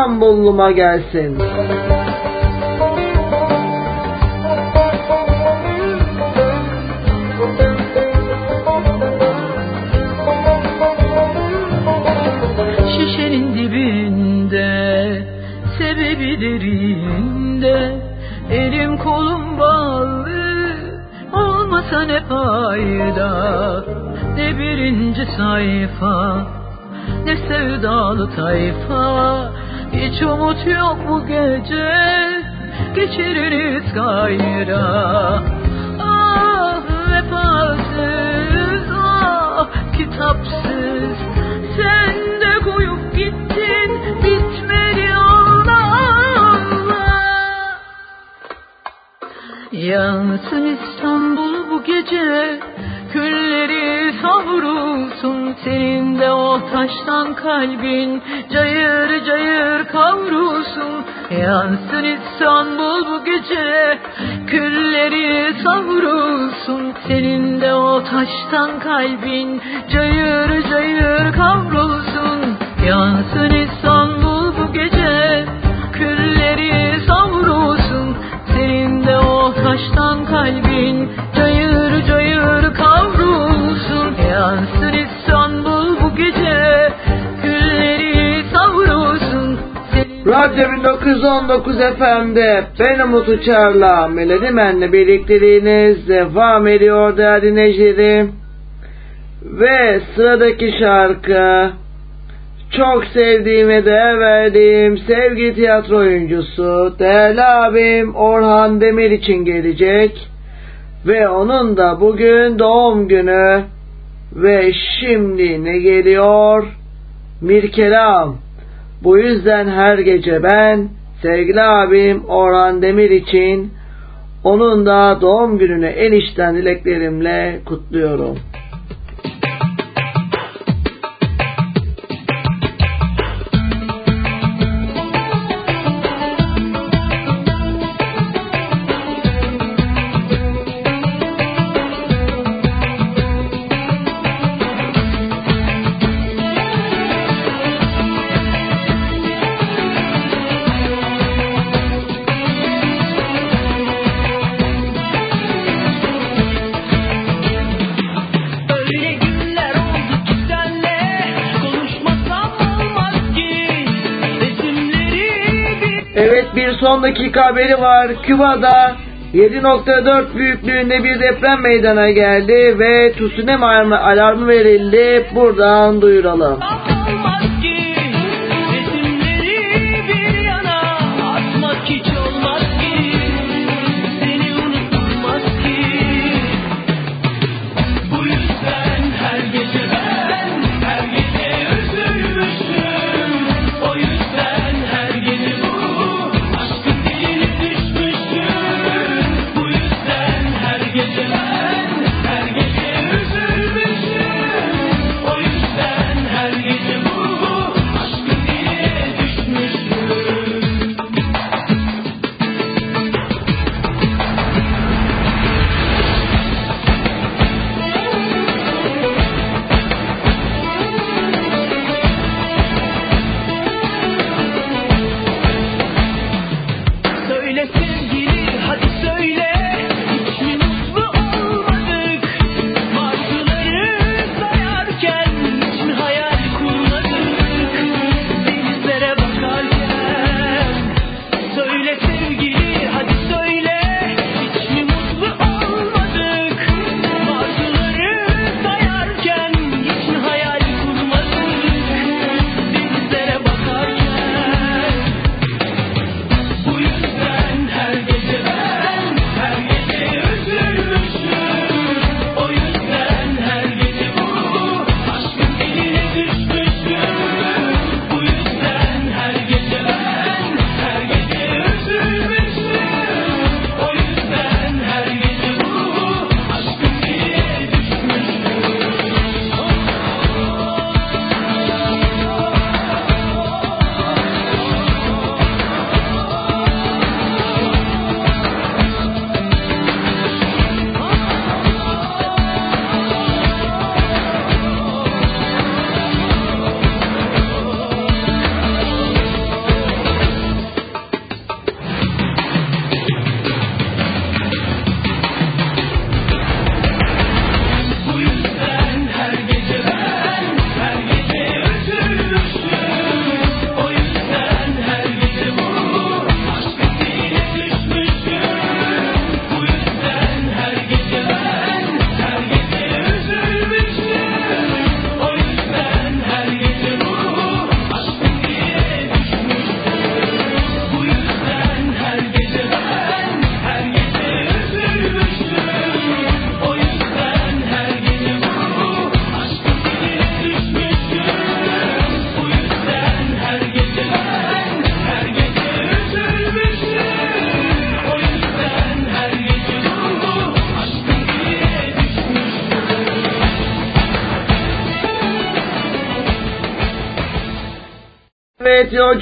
İstanbul'uma gelsin. baştan kalbin 1919 FM'de ben Umut Uçar'la Melodi Men'le birlikteliğiniz devam ediyor değerli dinleyicilerim. Ve sıradaki şarkı çok sevdiğim ve değer verdiğim sevgili tiyatro oyuncusu değerli abim Orhan Demir için gelecek. Ve onun da bugün doğum günü ve şimdi ne geliyor? Mirkelam. Bu yüzden her gece ben sevgili abim Orhan Demir için onun da doğum gününü en içten dileklerimle kutluyorum. Son dakika haberi var. Küba'da 7.4 büyüklüğünde bir deprem meydana geldi ve tsunami alarmı, verildi. Buradan duyuralım.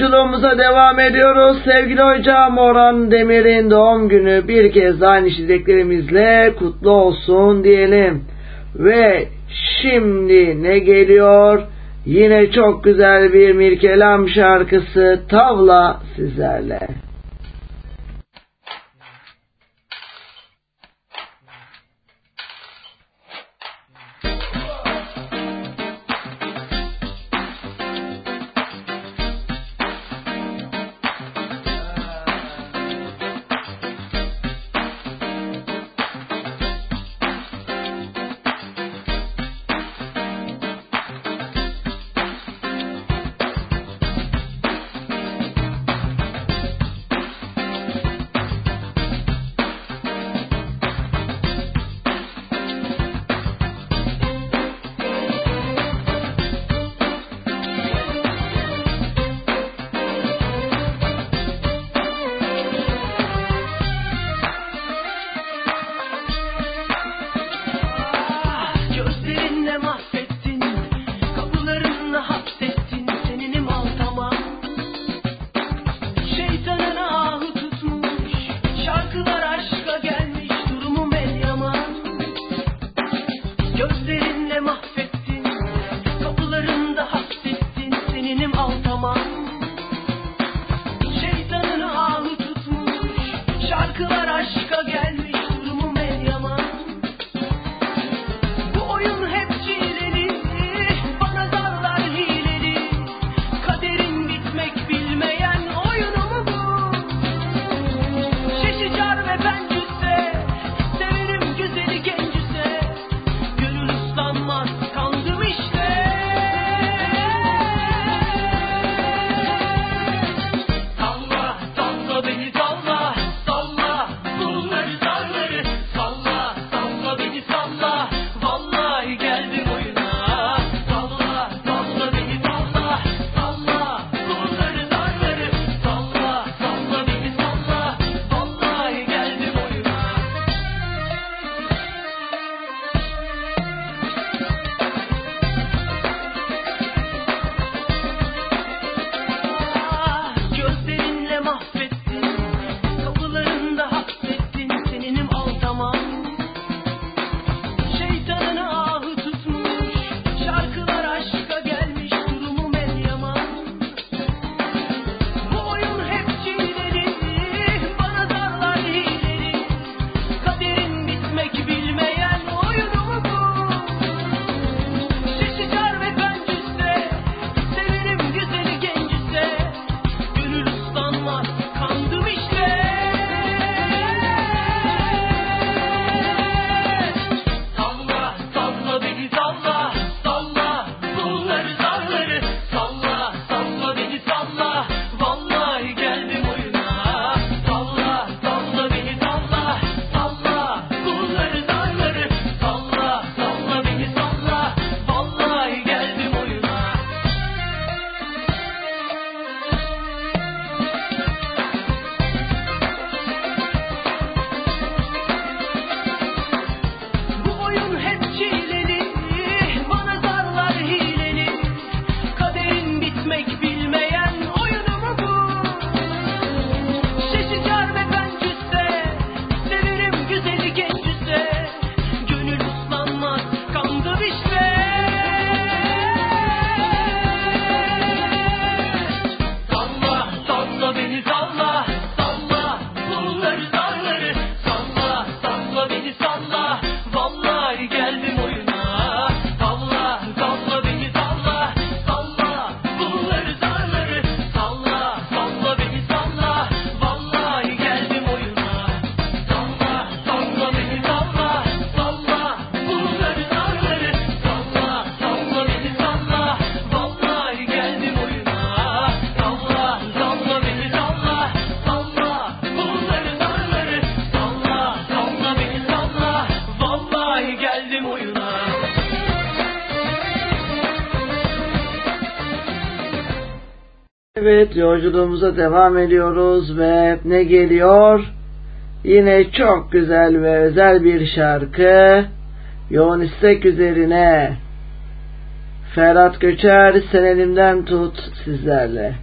Yolculuğumuza devam ediyoruz. Sevgili hocam Orhan Demir'in doğum günü bir kez daha aynı dileklerimizle kutlu olsun diyelim. Ve şimdi ne geliyor? Yine çok güzel bir Mirkelam şarkısı Tavla sizlerle. Evet yolculuğumuza devam ediyoruz ve ne geliyor? Yine çok güzel ve özel bir şarkı. Yoğun istek üzerine. Ferhat Göçer sen elimden tut sizlerle.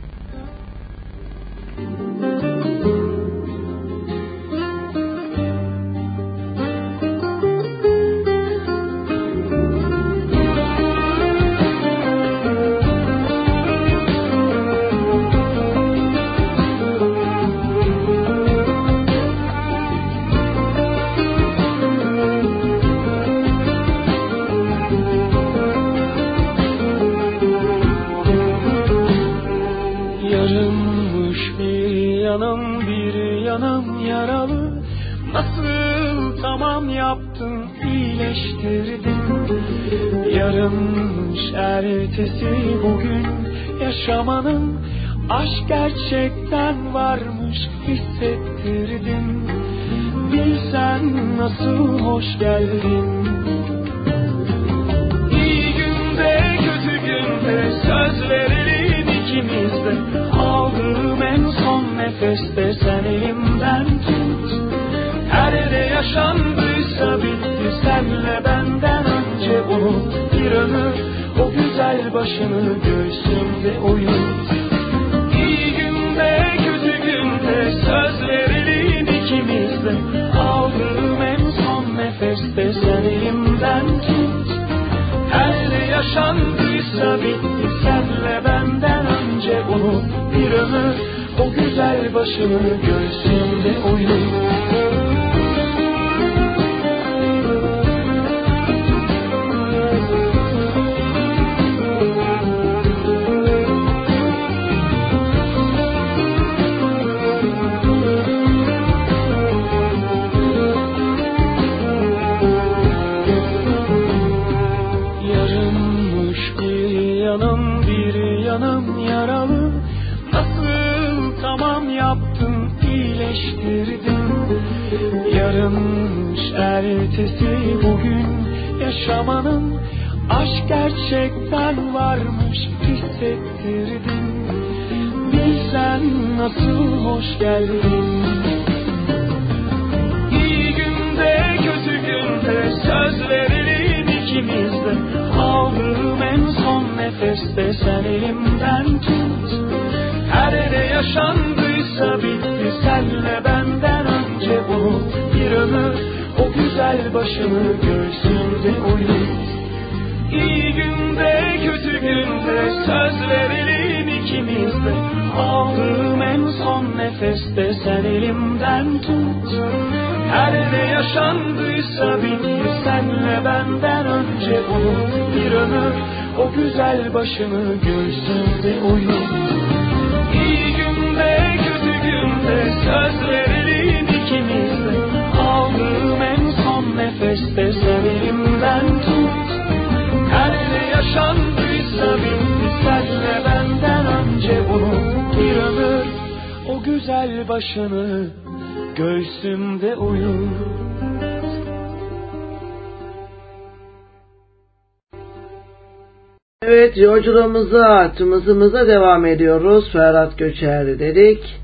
Yolculuğumuza, tımızımıza devam ediyoruz. Ferhat Göçer dedik.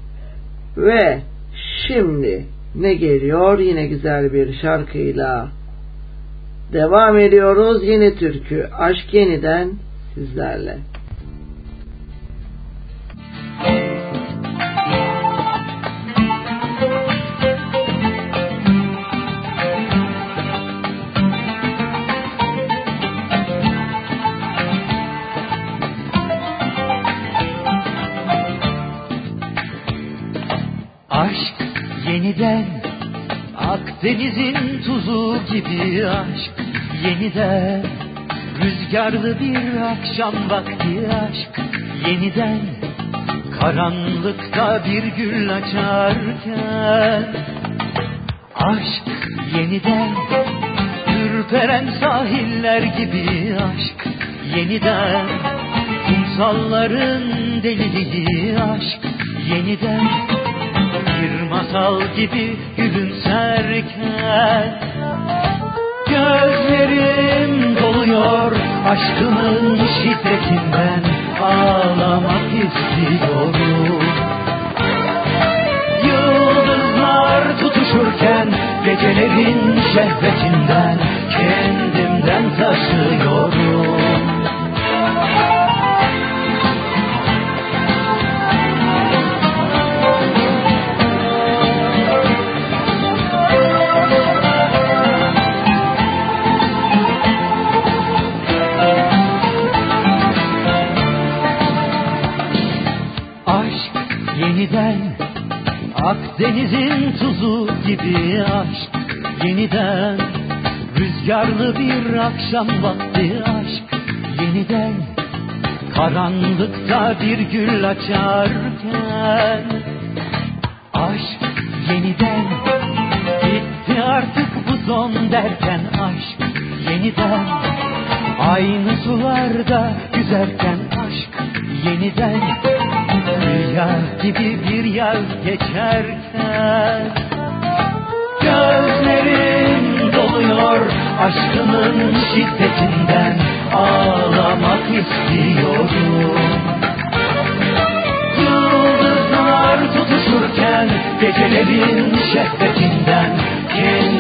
Ve şimdi ne geliyor? Yine güzel bir şarkıyla devam ediyoruz. Yeni türkü Aşk Yeniden sizlerle. Akdeniz'in tuzu gibi aşk yeniden. Rüzgarlı bir akşam vakti aşk yeniden. Karanlıkta bir gül açarken Aşk yeniden. Ürperen sahiller gibi aşk yeniden. Kumsalların deliliği aşk yeniden masal gibi gülümserken Gözlerim doluyor aşkımın şiddetinden Ağlamak istiyorum. Yıldızlar tutuşurken gecelerin şehvetinden. Kendimden taşıyorum Akdeniz'in tuzu gibi aşk yeniden Rüzgarlı bir akşam vakti aşk yeniden Karanlıkta bir gül açarken Aşk yeniden Bitti artık bu son derken aşk yeniden Aynı sularda yüzerken aşk yeniden Rüya gibi bir yaz geçerken Gözlerim doluyor aşkımın şiddetinden Ağlamak istiyorum. Yıldızlar tutuşurken gecelerin şehvetinden Kendimden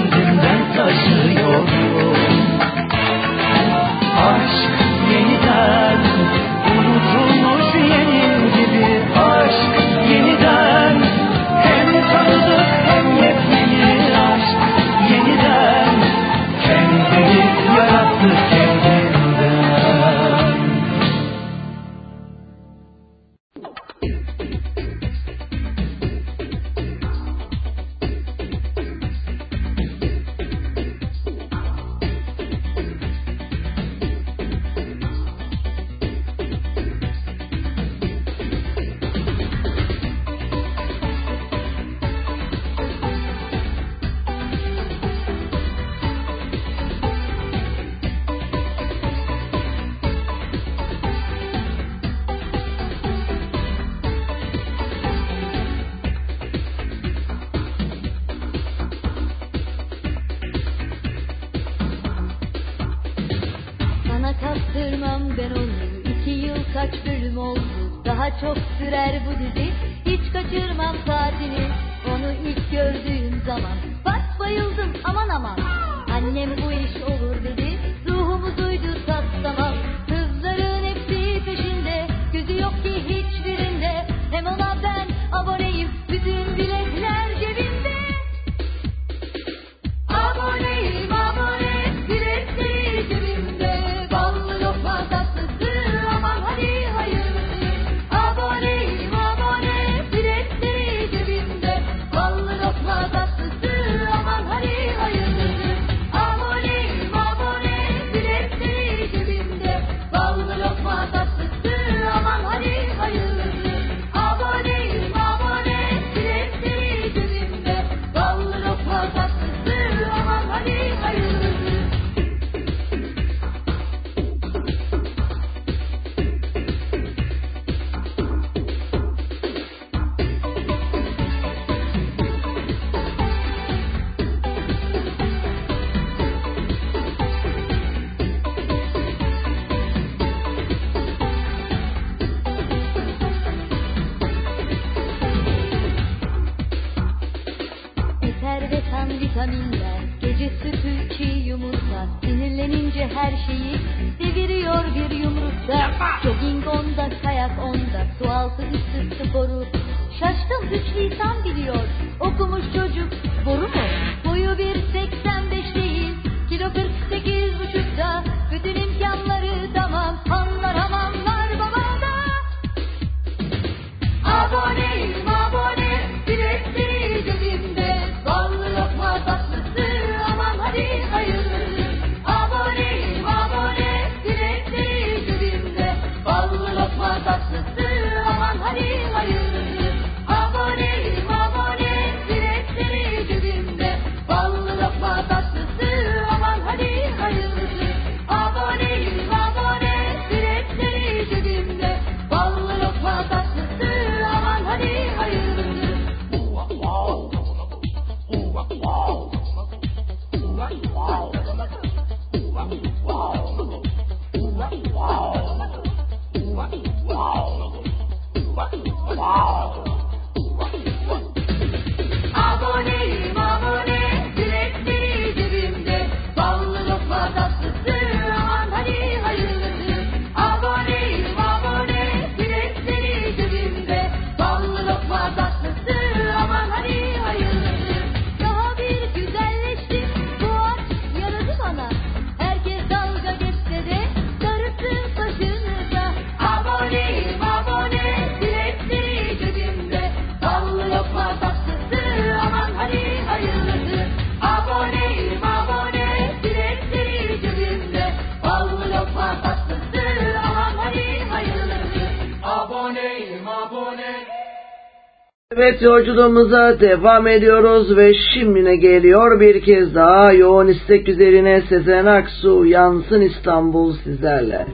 Evet yolculuğumuza devam ediyoruz ve şimdine geliyor bir kez daha yoğun istek üzerine Sezen Aksu Yansın İstanbul sizlerle.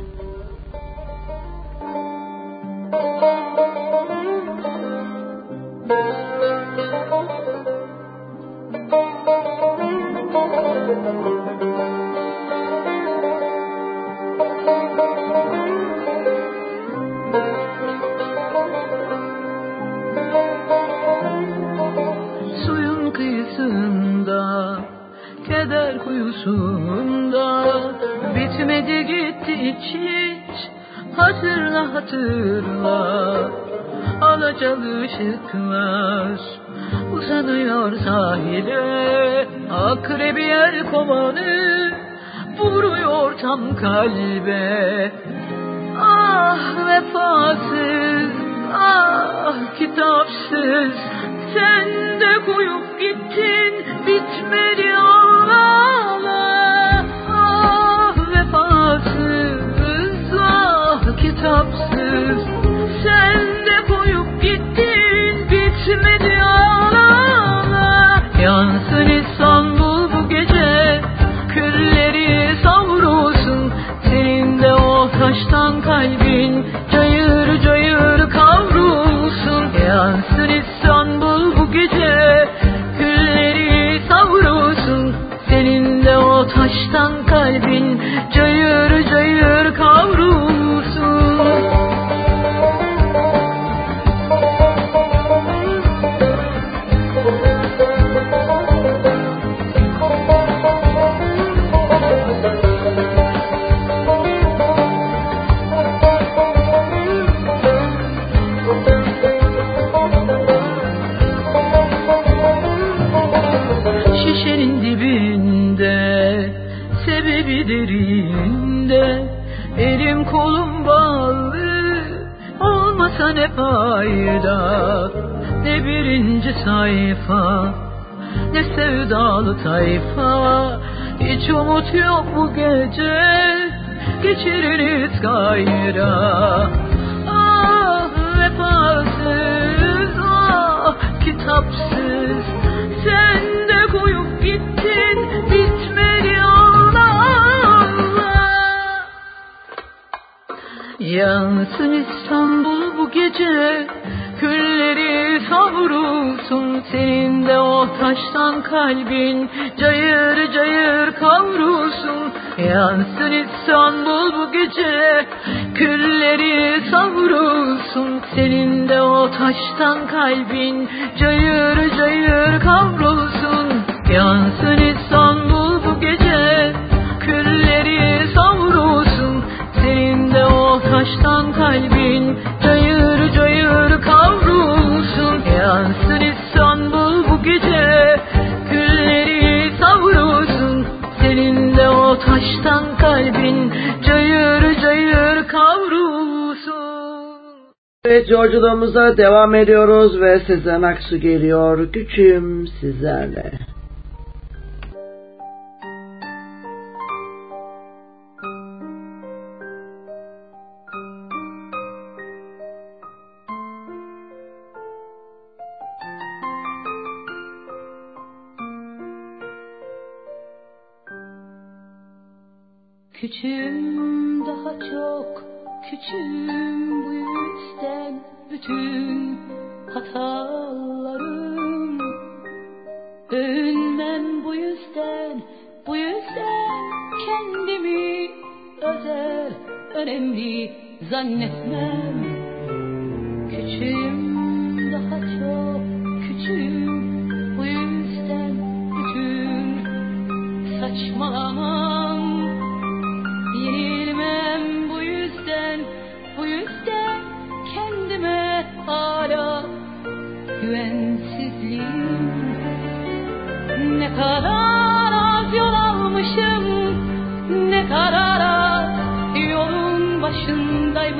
Yolculuğumuza devam ediyoruz ve Sezen Aksu geliyor. Güçüm sizlerle.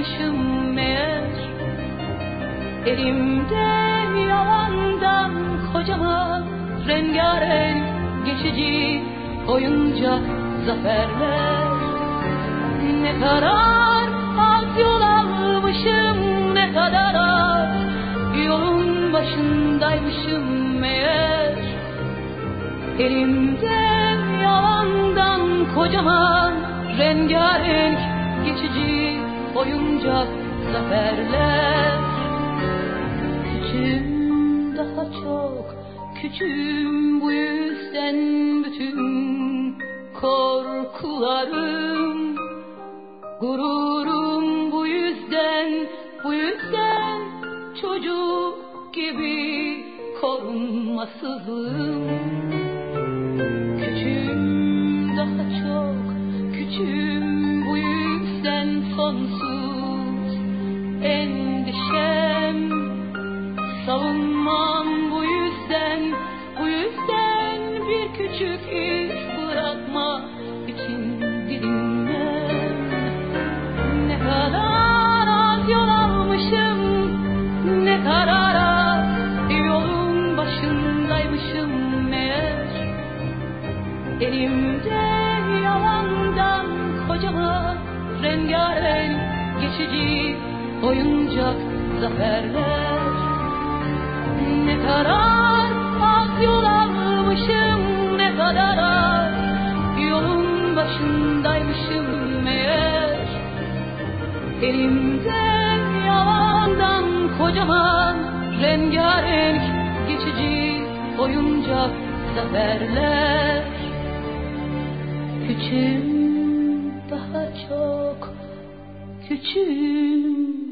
Başındaymışım meğer. Elimde yalandan kocaman rengarenk geçici oyuncak zaferler. Ne kadar az yol almışım ne kadar az Yolun başındaymışım meğer Elimde yalandan kocaman rengarenk geçici oyuncak zaferler Küçüğüm daha çok küçüğüm bu yüzden bütün korkularım Gururum bu yüzden, bu yüzden çocuk gibi korunmasızım. Endişem. Savunmam bu yüzden, bu yüzden bir küçük iz bırakma için didinmem. Ne kadar az yol ne kadar az yolun başındaymışım meğer. Elimde yalandan kocaman rengarenk geçici oyuncak zaferler. Ne kadar az yol almışım, ne kadar az yolun başındaymışım meğer. Elimde yalandan kocaman rengarenk geçici oyuncak zaferler. Küçüğüm daha çok küçüğüm.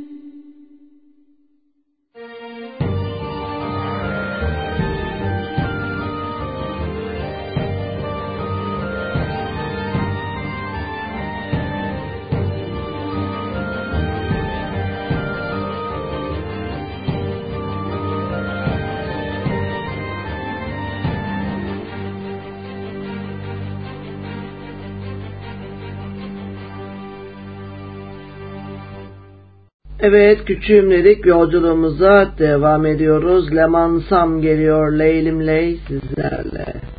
Evet küçüğümledik yolculuğumuza devam ediyoruz. Lemansam geliyor Leylim Ley sizlerle.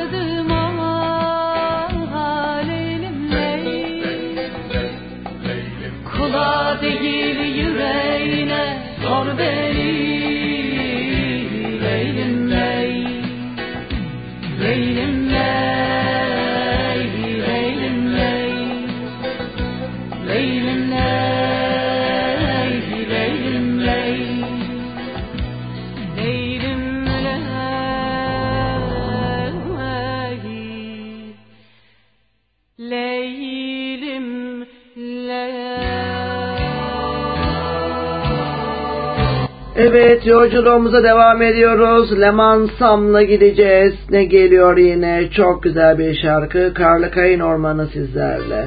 வருது yolculuğumuza devam ediyoruz. Leman Sam'la gideceğiz. Ne geliyor yine? Çok güzel bir şarkı. Karlı Kayın Ormanı sizlerle.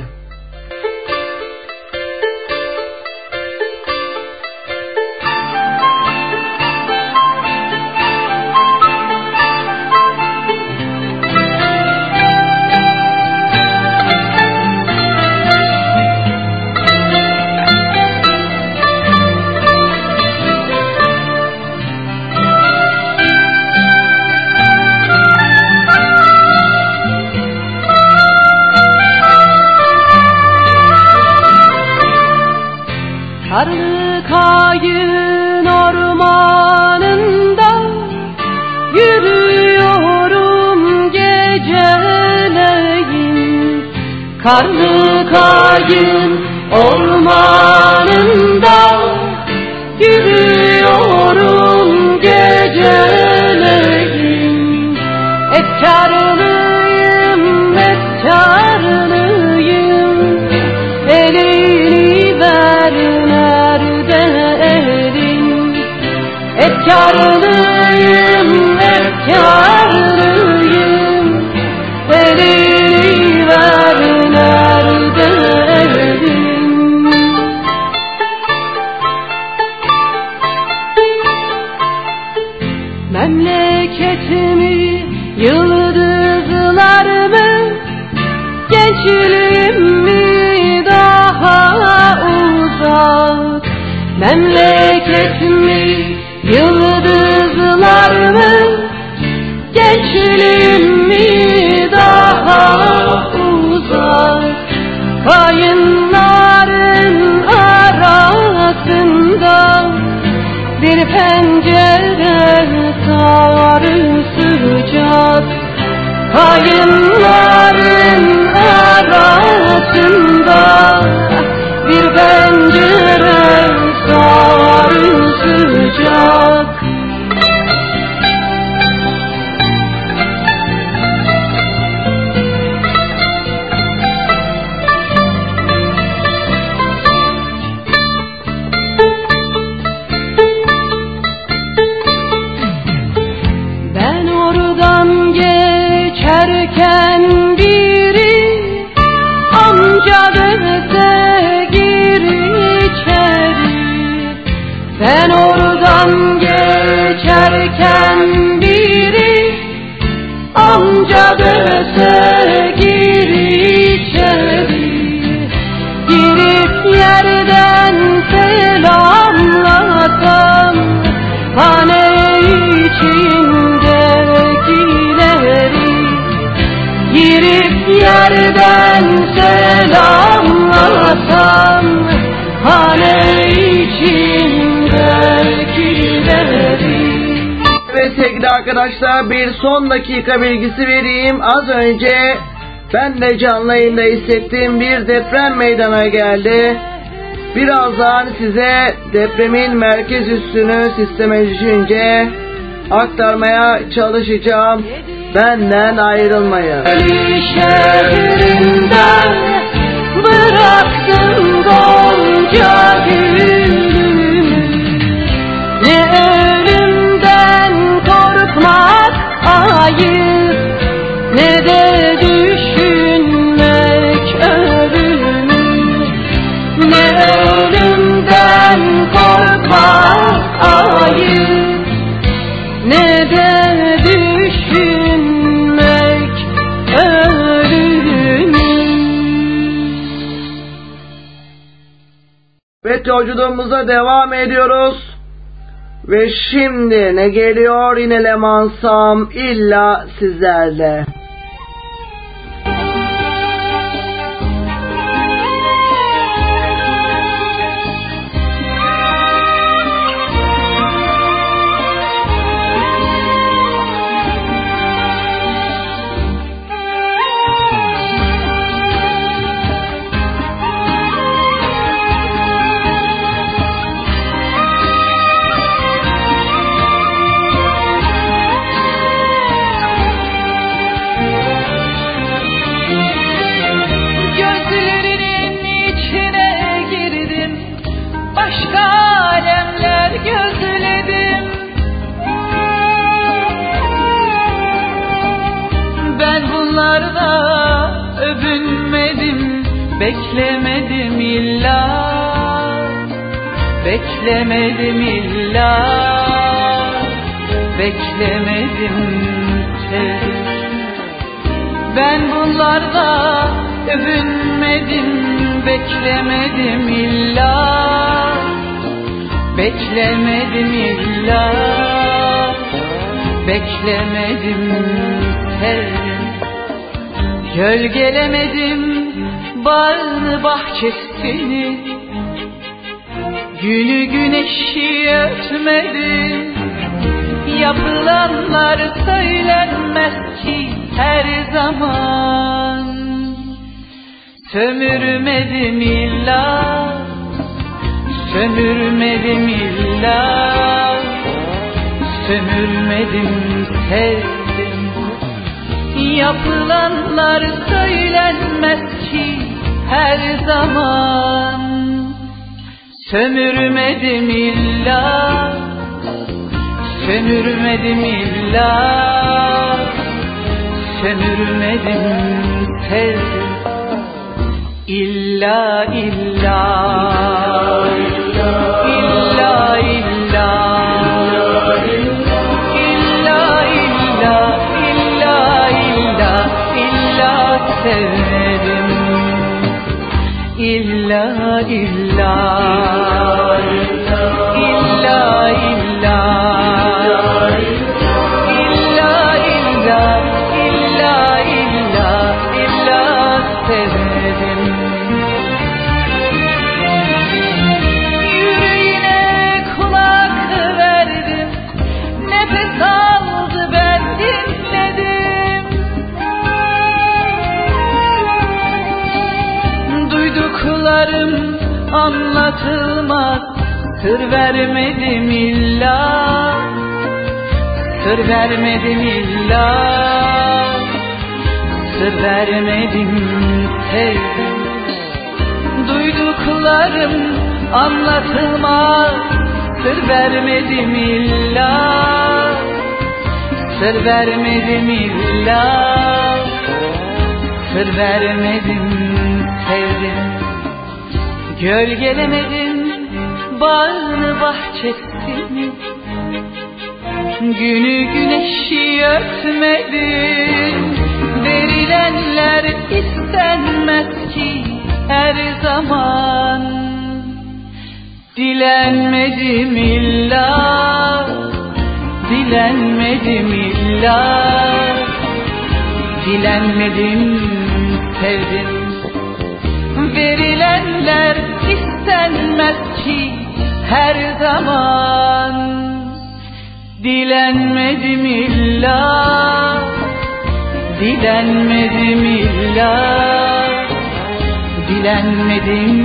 Karlı kayın ormanında Yürüyorum geceleyin. Efkarlıyım, efkarlıyım. Elini ver nerede elin? Efkarlıyım, efkarlıyım arkadaşlar bir son dakika bilgisi vereyim. Az önce ben de canlı yayında hissettiğim bir deprem meydana geldi. Birazdan size depremin merkez üssünü sisteme düşünce aktarmaya çalışacağım. Benden ayrılmayın. bıraktım gonca gülümü ayıp Ne de düşünmek ölümü Ne ölümden korkmak ayıp Ne de düşünmek ölümü Ve yolculuğumuza devam ediyoruz. Ve şimdi ne geliyor yine Lemansam illa sizlerle. Beklemedim illa. Beklemedim illa. Beklemedim sevdim ben bunlarda övünmedim, beklemedim illa. Beklemedim illa, beklemedim sevdim Gölgelemedim bağını bahçesini. Günü güneşi ötmedim Yapılanlar söylenmez ki her zaman. Sömürmedim illa Sömürmedim illa. Sömürmedim sevdim. Yapılanlar söylenmez her zaman. Sömürmedim illa Sömürmedim illa. Sömürmedim tez İlla illa, illa. sevmedim. İlla illa sevdim İlla illa anlatılmaz. Sır vermedim illa Sır vermedim illa. Sır vermedim sevdim Duyduklarım anlatılmaz. Sır vermedim illa Sır vermedim illa. Sır vermedim sevdim Gölgelemedim bağını bahçesini Günü güneşi örtmedim Verilenler istenmez ki her zaman. Dilenmedim illa Dilenmedim illa. Dilenmedim sevdim istenmez ki her zaman. Dilenmedim illa Dilenmedim illa. Dilenmedim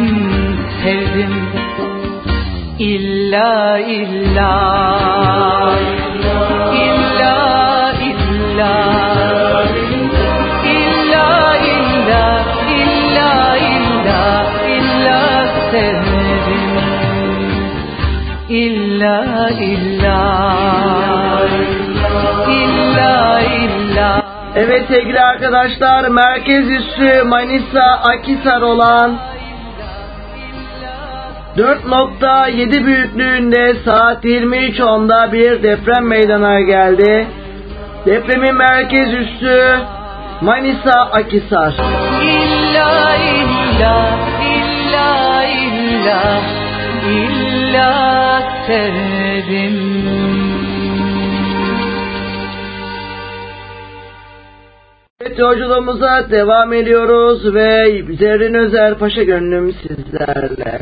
sevdim İlla illa İlla. İlla İlla İlla sevdim İlla illa İlla illa Evet sevgili arkadaşlar merkez üssü Manisa Akisar olan 4.7 büyüklüğünde saat 23.10'da bir deprem meydana geldi. Depremin merkez üssü Manisa Akisar. İlla illa illa illa illa sevdim yolculuğumuza devam ediyoruz ve Zerrin Özer Paşa Gönlüm sizlerle.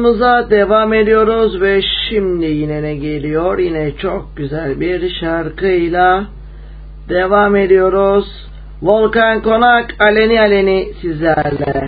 Yolculuğumuza devam ediyoruz ve şimdi yine ne geliyor? Yine çok güzel bir şarkıyla devam ediyoruz. Volkan Konak Aleni Aleni sizlerle.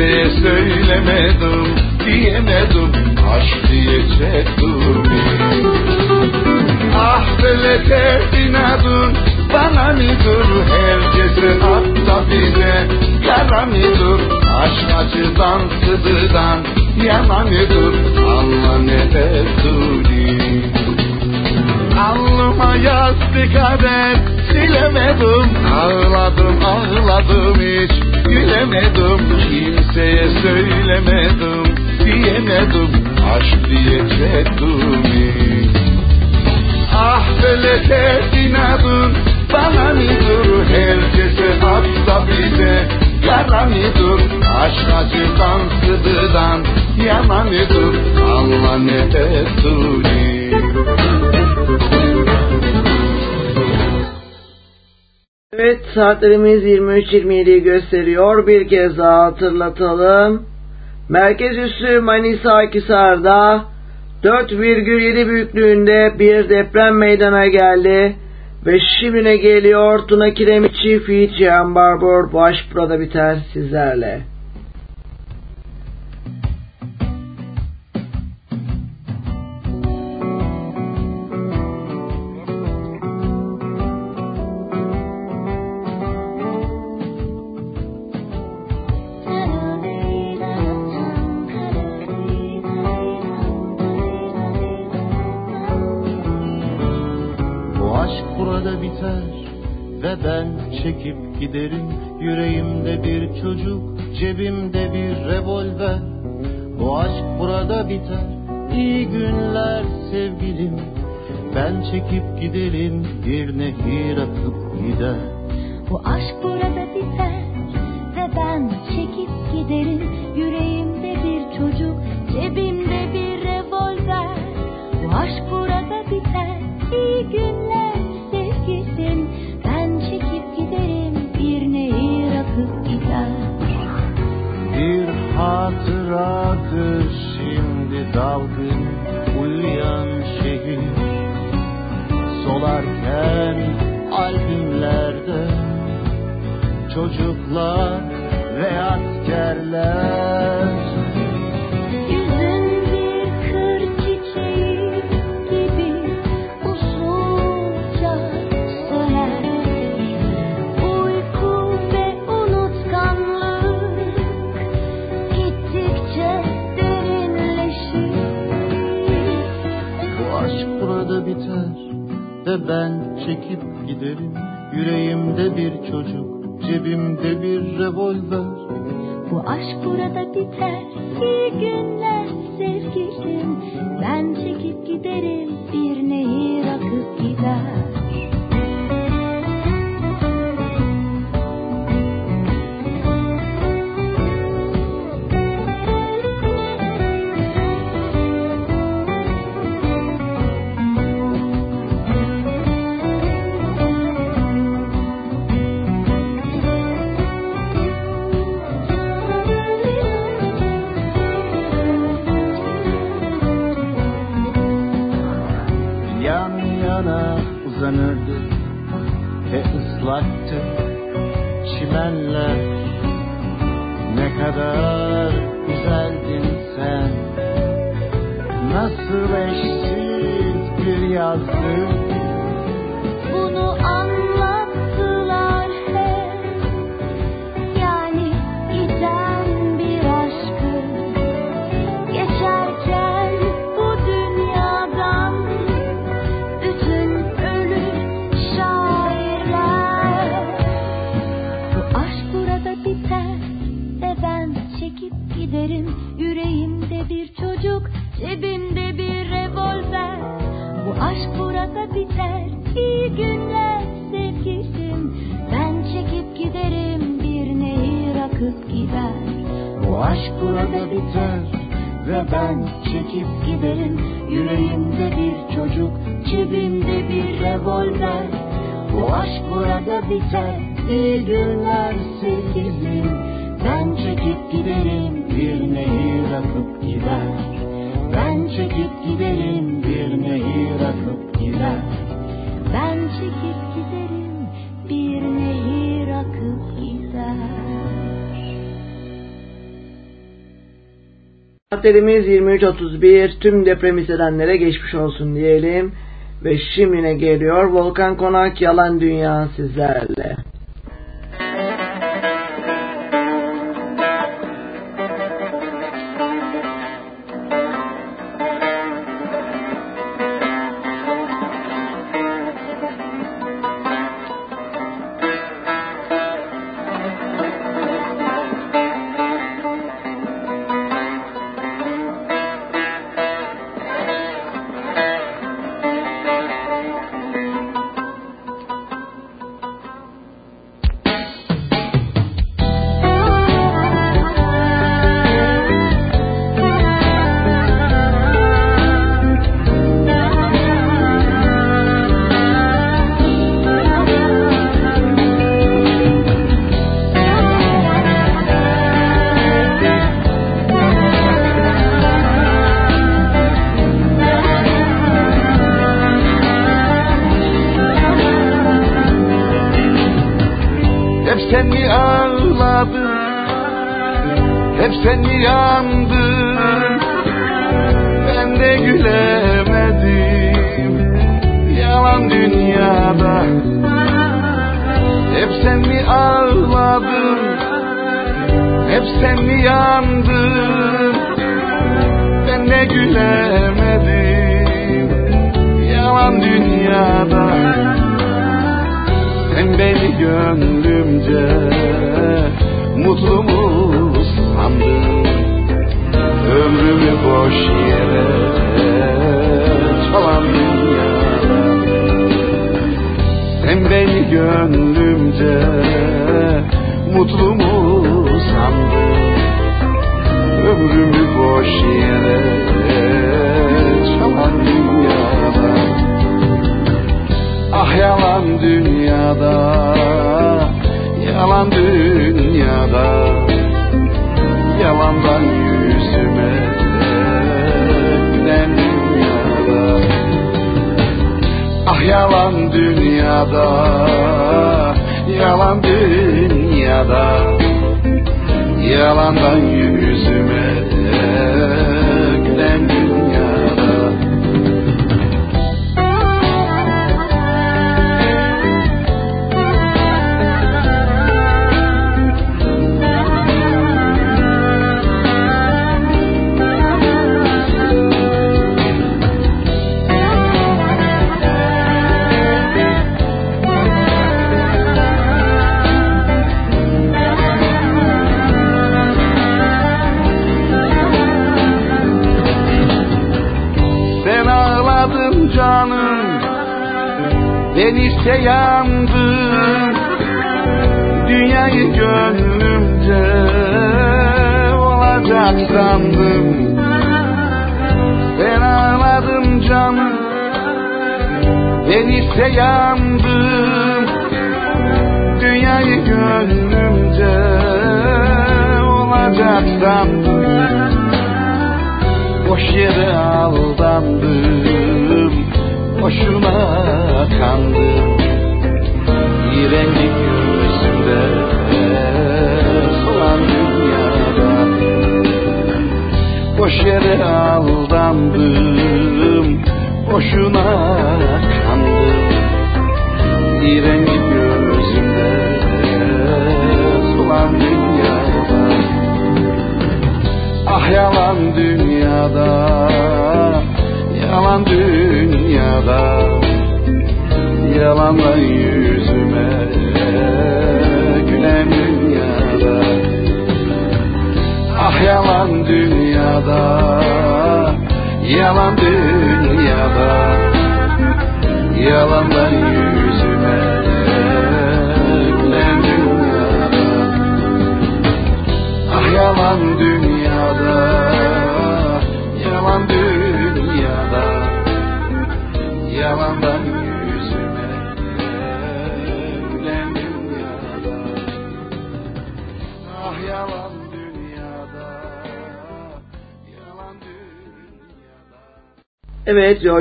Kimseye söylemedim Diyemedim Aşk diyecektim Ah feleke inadın Bana nidir Herkese hatta bize Yara nidir Aşk acıdan sıdıdan Yana nidir Allah ne tezuri Alnıma yazdı kader Silemedim. Ağladım ağladım hiç Gülemedim Kimseye söylemedim Diyemedim Aşk diyecektim Ah feleke inadın Bana nidir Herkese hatta bize Yara nidir Aşk acıdan sıdıdan Yana nidir Allah ne tezuri Evet saatlerimiz 23.27'yi gösteriyor. Bir kez daha hatırlatalım. Merkez üssü Manisa Akhisar'da 4,7 büyüklüğünde bir deprem meydana geldi. Ve şimdi ne geliyor? Tuna Kiremiçi, Fiji, Ambarbor, Baş burada biter sizlerle. Saatlerimiz 23.31 tüm deprem hissedenlere geçmiş olsun diyelim. Ve şimdine geliyor Volkan Konak Yalan Dünya sizler.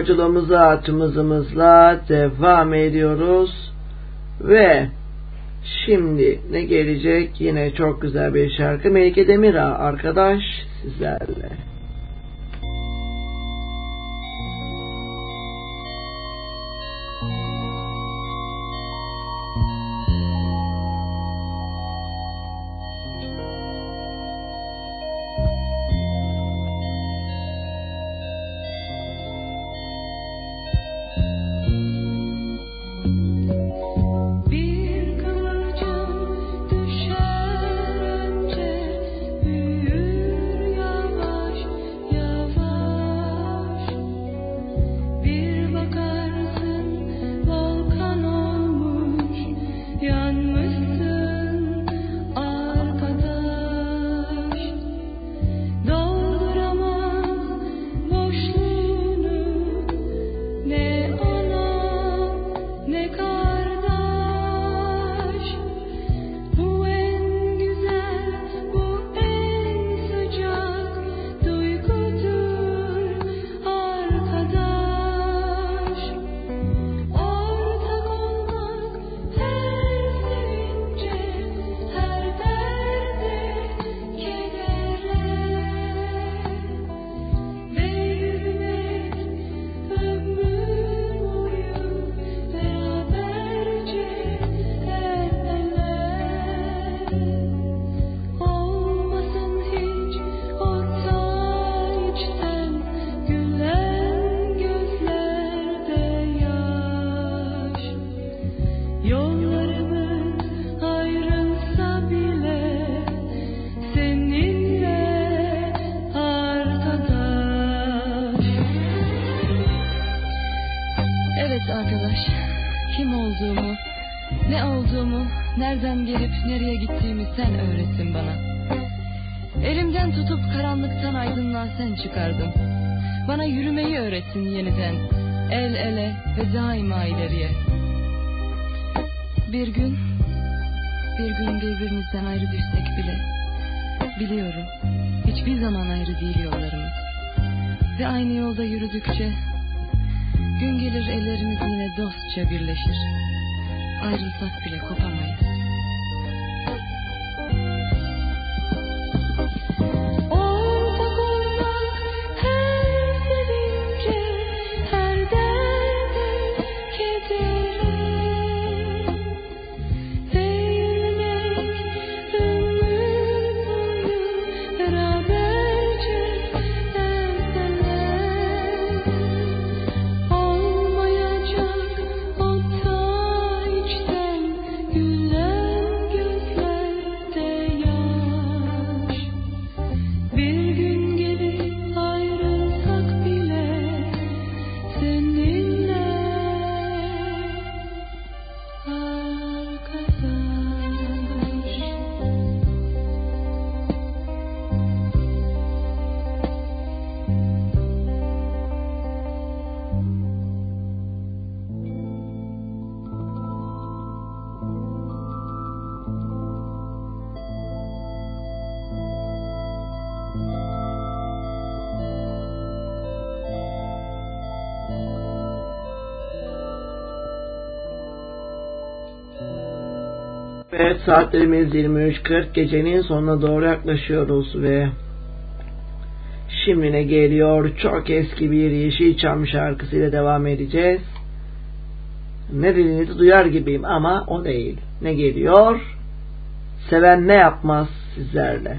yolculuğumuza atımızımızla devam ediyoruz. Ve şimdi ne gelecek? Yine çok güzel bir şarkı. Melike Demirağ arkadaş sizlerle. Evet saatlerimiz 23.40 gecenin sonuna doğru yaklaşıyoruz ve şimdi ne geliyor çok eski bir Yeşilçam şarkısıyla devam edeceğiz. Ne dediğinizi duyar gibiyim ama o değil. Ne geliyor? Seven ne yapmaz sizlerle.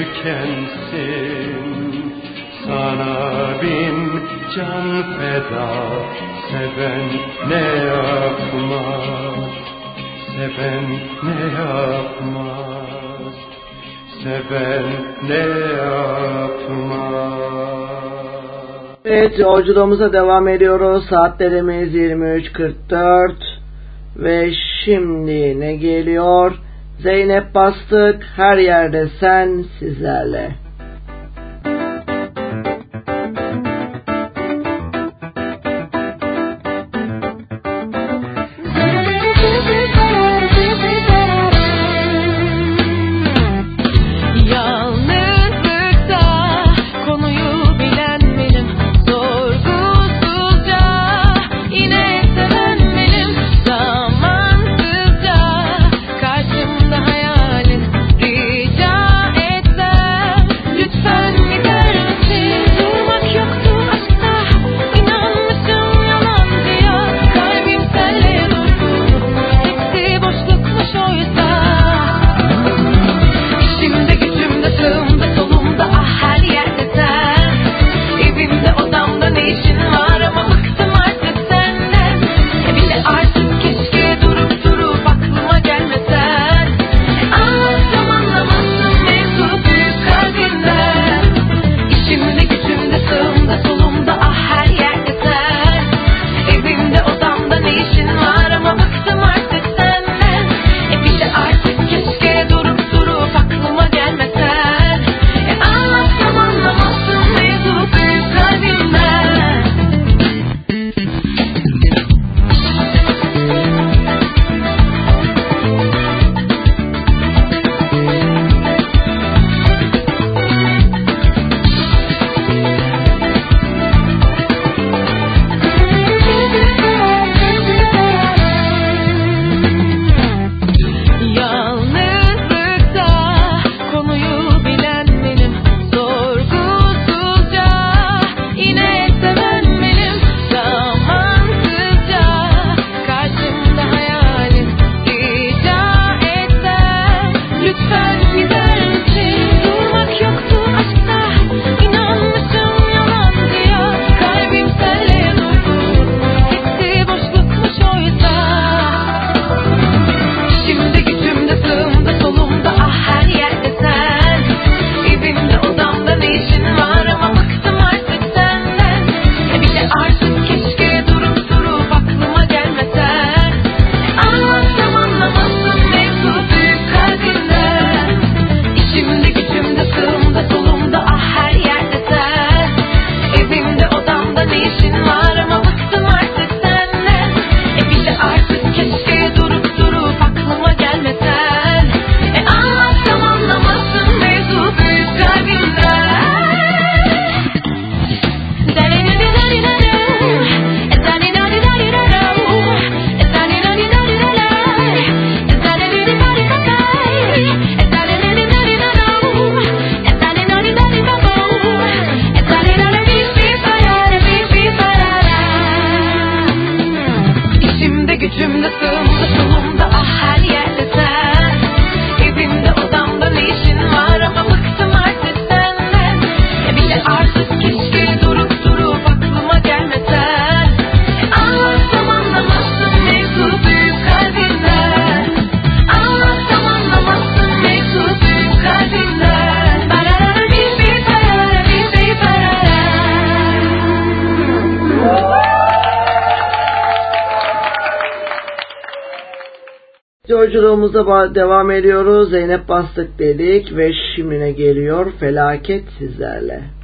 tükensin Sana bin can feda Seven ne yapmaz? Seven ne yapmaz? Seven ne yapmaz? Evet yolculuğumuza devam ediyoruz. Saatlerimiz 23.44 ve şimdi ne geliyor? Zeynep Bastık her yerde sen sizlerle. Diyaloğumuza devam ediyoruz. Zeynep Bastık dedik ve şimine geliyor felaket sizlerle.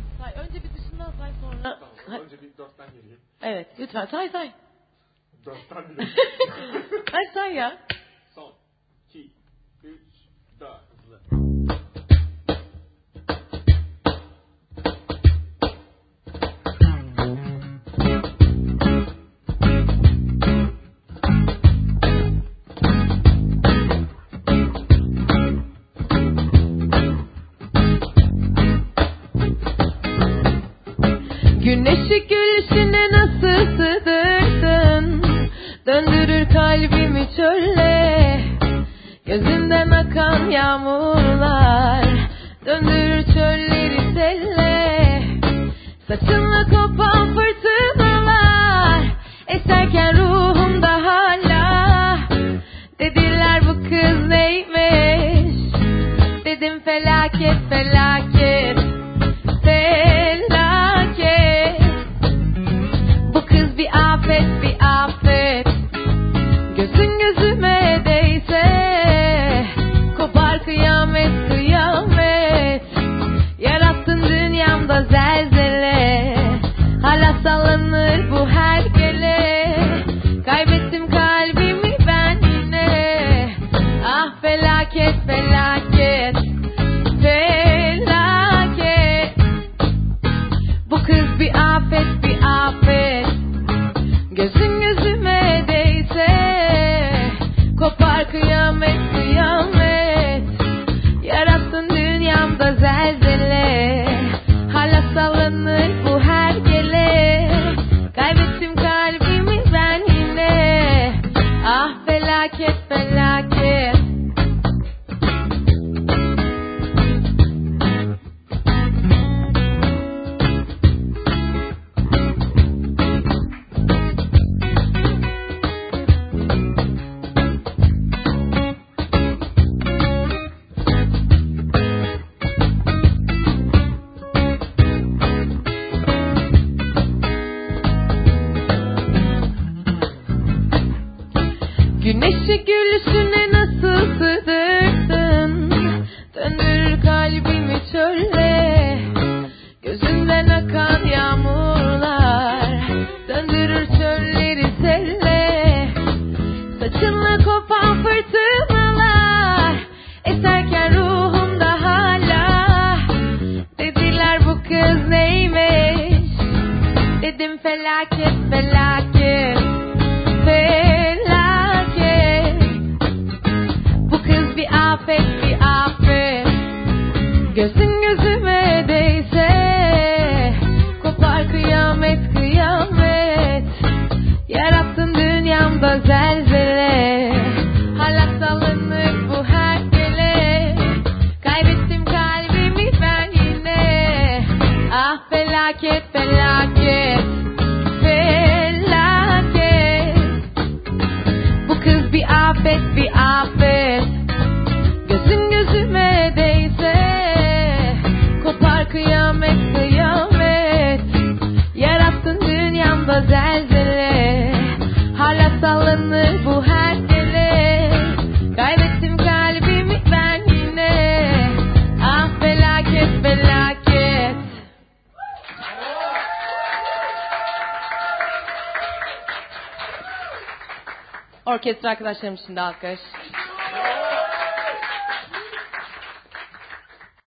Orkestra arkadaşlarım için de alkış.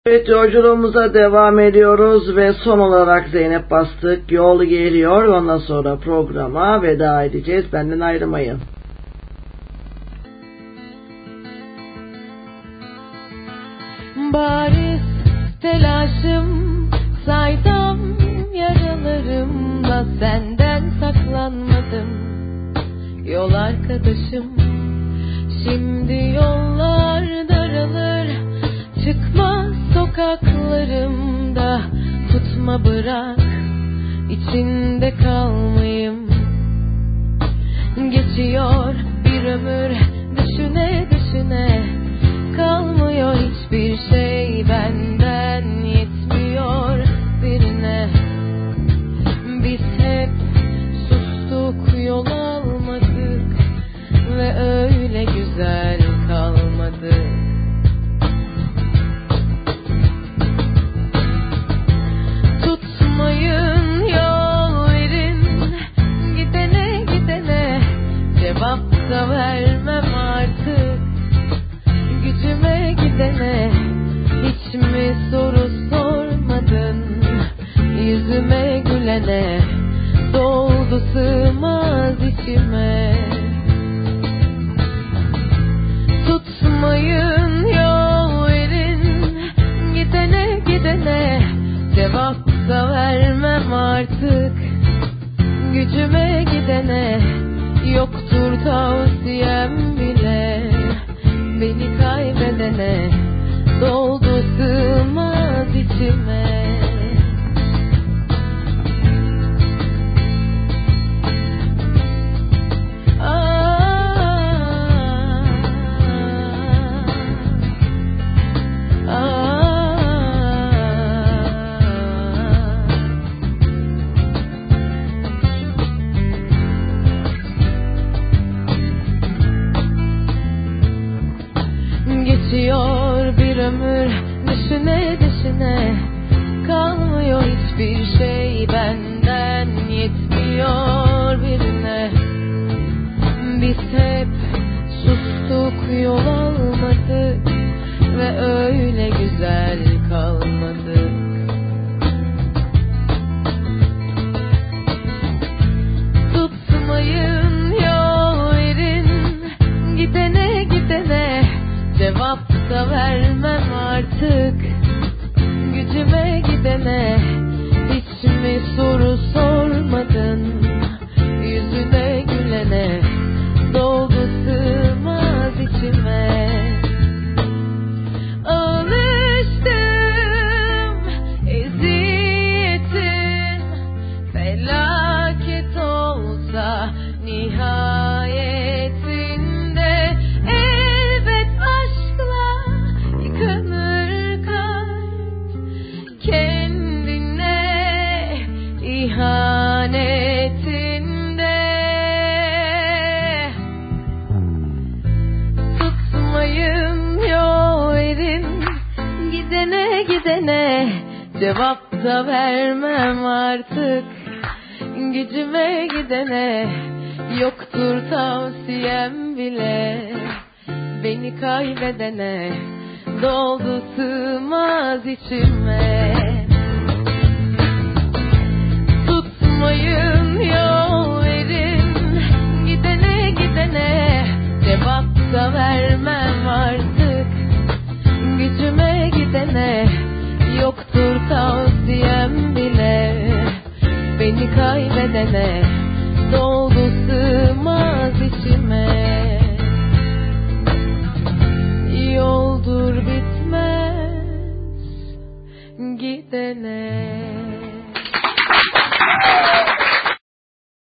Evet yolculuğumuza devam ediyoruz ve son olarak Zeynep Bastık yol geliyor. Ondan sonra programa veda edeceğiz. Benden ayrılmayın. Bariz telaşım saydam yaralarımla senden saklanmadım Yol arkadaşım. Şimdi yollar daralır. Çıkma sokaklarımda. Tutma bırak. İçinde kalmayayım. Geçiyor bir ömür. Düşüne düşüne. Kalmıyor hiçbir şey. Benden yetmiyor birine. Biz hep sustuk yol almadık ve öyle güzel kalmadı. Tutmayın yol verin. Gidene gidene cevap da vermem artık. Gücüme gidene hiç mi soru sormadın? Yüzüme gülene doldu sığmaz içime vermem artık. Gücüme gidene yoktur tavsiyem bile. Beni kaybedene doldu sığmaz içime. Ömür düşüne düşüne Kalmıyor hiçbir şey benden yetmiyor birine. Biz hep sustuk yol almadık Ve öyle güzel kalmadık vermem artık. Gücüme gidene Hiç mi soru sormadın Da vermem artık. Gücüme gidene Yoktur tavsiyem bile. Beni kaybedene Doldu sığmaz içime. Tutmayın yol verin. Gidene gidene Cevap da vermem artık. Gücüme gidene Yoktur tavsiyem bile Beni kaybedene Doldu sığmaz içime Yoldur bitmez Gidene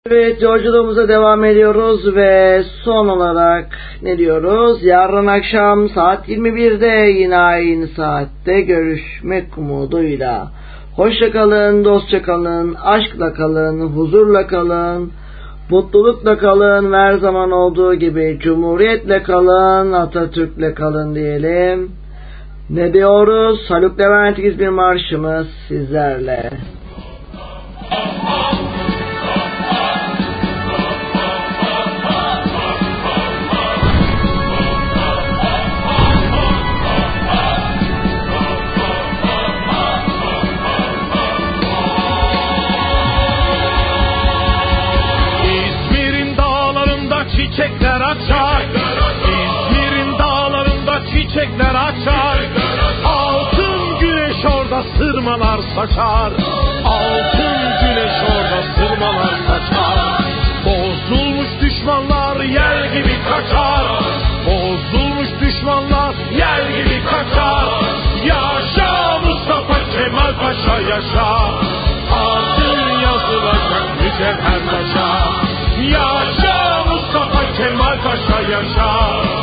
Evet yolculuğumuza devam ediyoruz ve son olarak ne diyoruz? Yarın akşam saat 21'de yine aynı saatte görüşmek umuduyla. Hoşça kalın, dostça kalın, aşkla kalın, huzurla kalın, mutlulukla kalın ve her zaman olduğu gibi cumhuriyetle kalın, Atatürk'le kalın diyelim. Ne diyoruz? Haluk Levent İzmir Marşımız sizlerle. İzmir'in saçar. Altın güneş orada sırmalar saçar. Bozulmuş düşmanlar yer gibi kaçar. Bozulmuş düşmanlar yer gibi kaçar. Yaşa Mustafa Kemal Paşa yaşa. Adın yazılacak mücevher taşa. Yaşa Mustafa Kemal Paşa yaşa.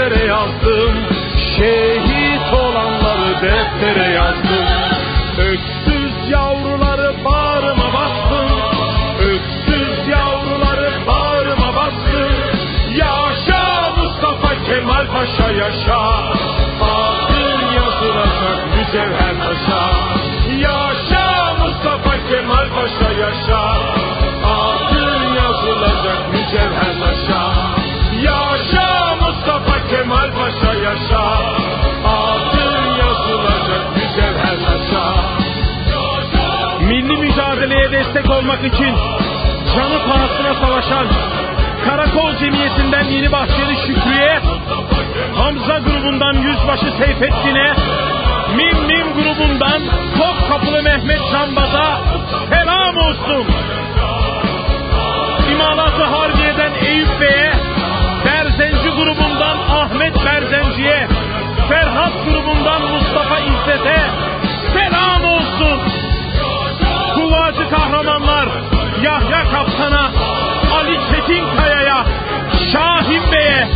Deftere yazdım. Şehit olanları deftere yazdım. Öksüz yavruları bağrıma bastım. Öksüz yavruları bağrıma bastım. Yaşa Mustafa Kemal Paşa yaşa. Adın yazılacak mücevher taşa. Yaşa Mustafa Kemal Paşa yaşa. Destek olmak için canı pahasına savaşan Karakol Cemiyeti'nden Yeni Bahçeli Şükrü'ye, Hamza grubundan Yüzbaşı Seyfettin'e, Mim Mim grubundan Topkapılı Mehmet Cambaz'a selam olsun. İmalatı Harbiye'den Eyüp Bey'e, Berzenci grubundan Ahmet Berzenci'ye, Ferhat grubundan Mustafa İzzet'e selam olsun. Kuvacı kahramanlar Yahya Kaptan'a, Ali Çetinkaya'ya, Şahin Bey'e,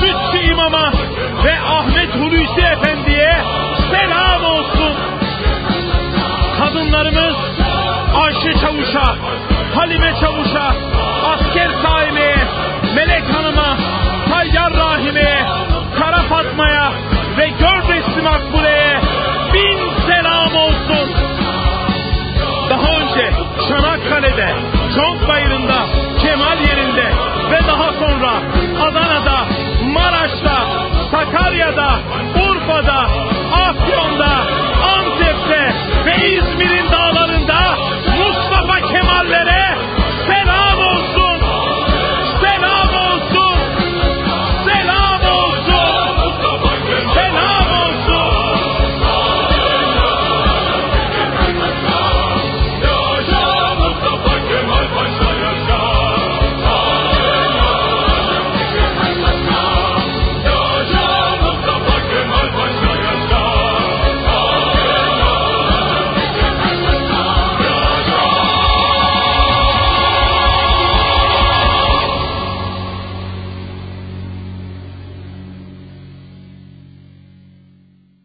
Sütçü İmam'a ve Ahmet Hulusi Efendi'ye selam olsun. Kadınlarımız Ayşe Çavuş'a, Halime Çavuş'a, Asker Saime'ye, Melek Hanım'a, Tayyar Rahime'ye, Kara Fatma'ya ve Gördesli Makbule'ye bin selam olsun. Bahçe, Çanakkale'de, Çonk Kemal yerinde ve daha sonra Adana'da, Maraş'ta, Sakarya'da, Urfa'da, Afyon'da, Antep'te ve İzmir'in dağlarında Mustafa Kemal'lere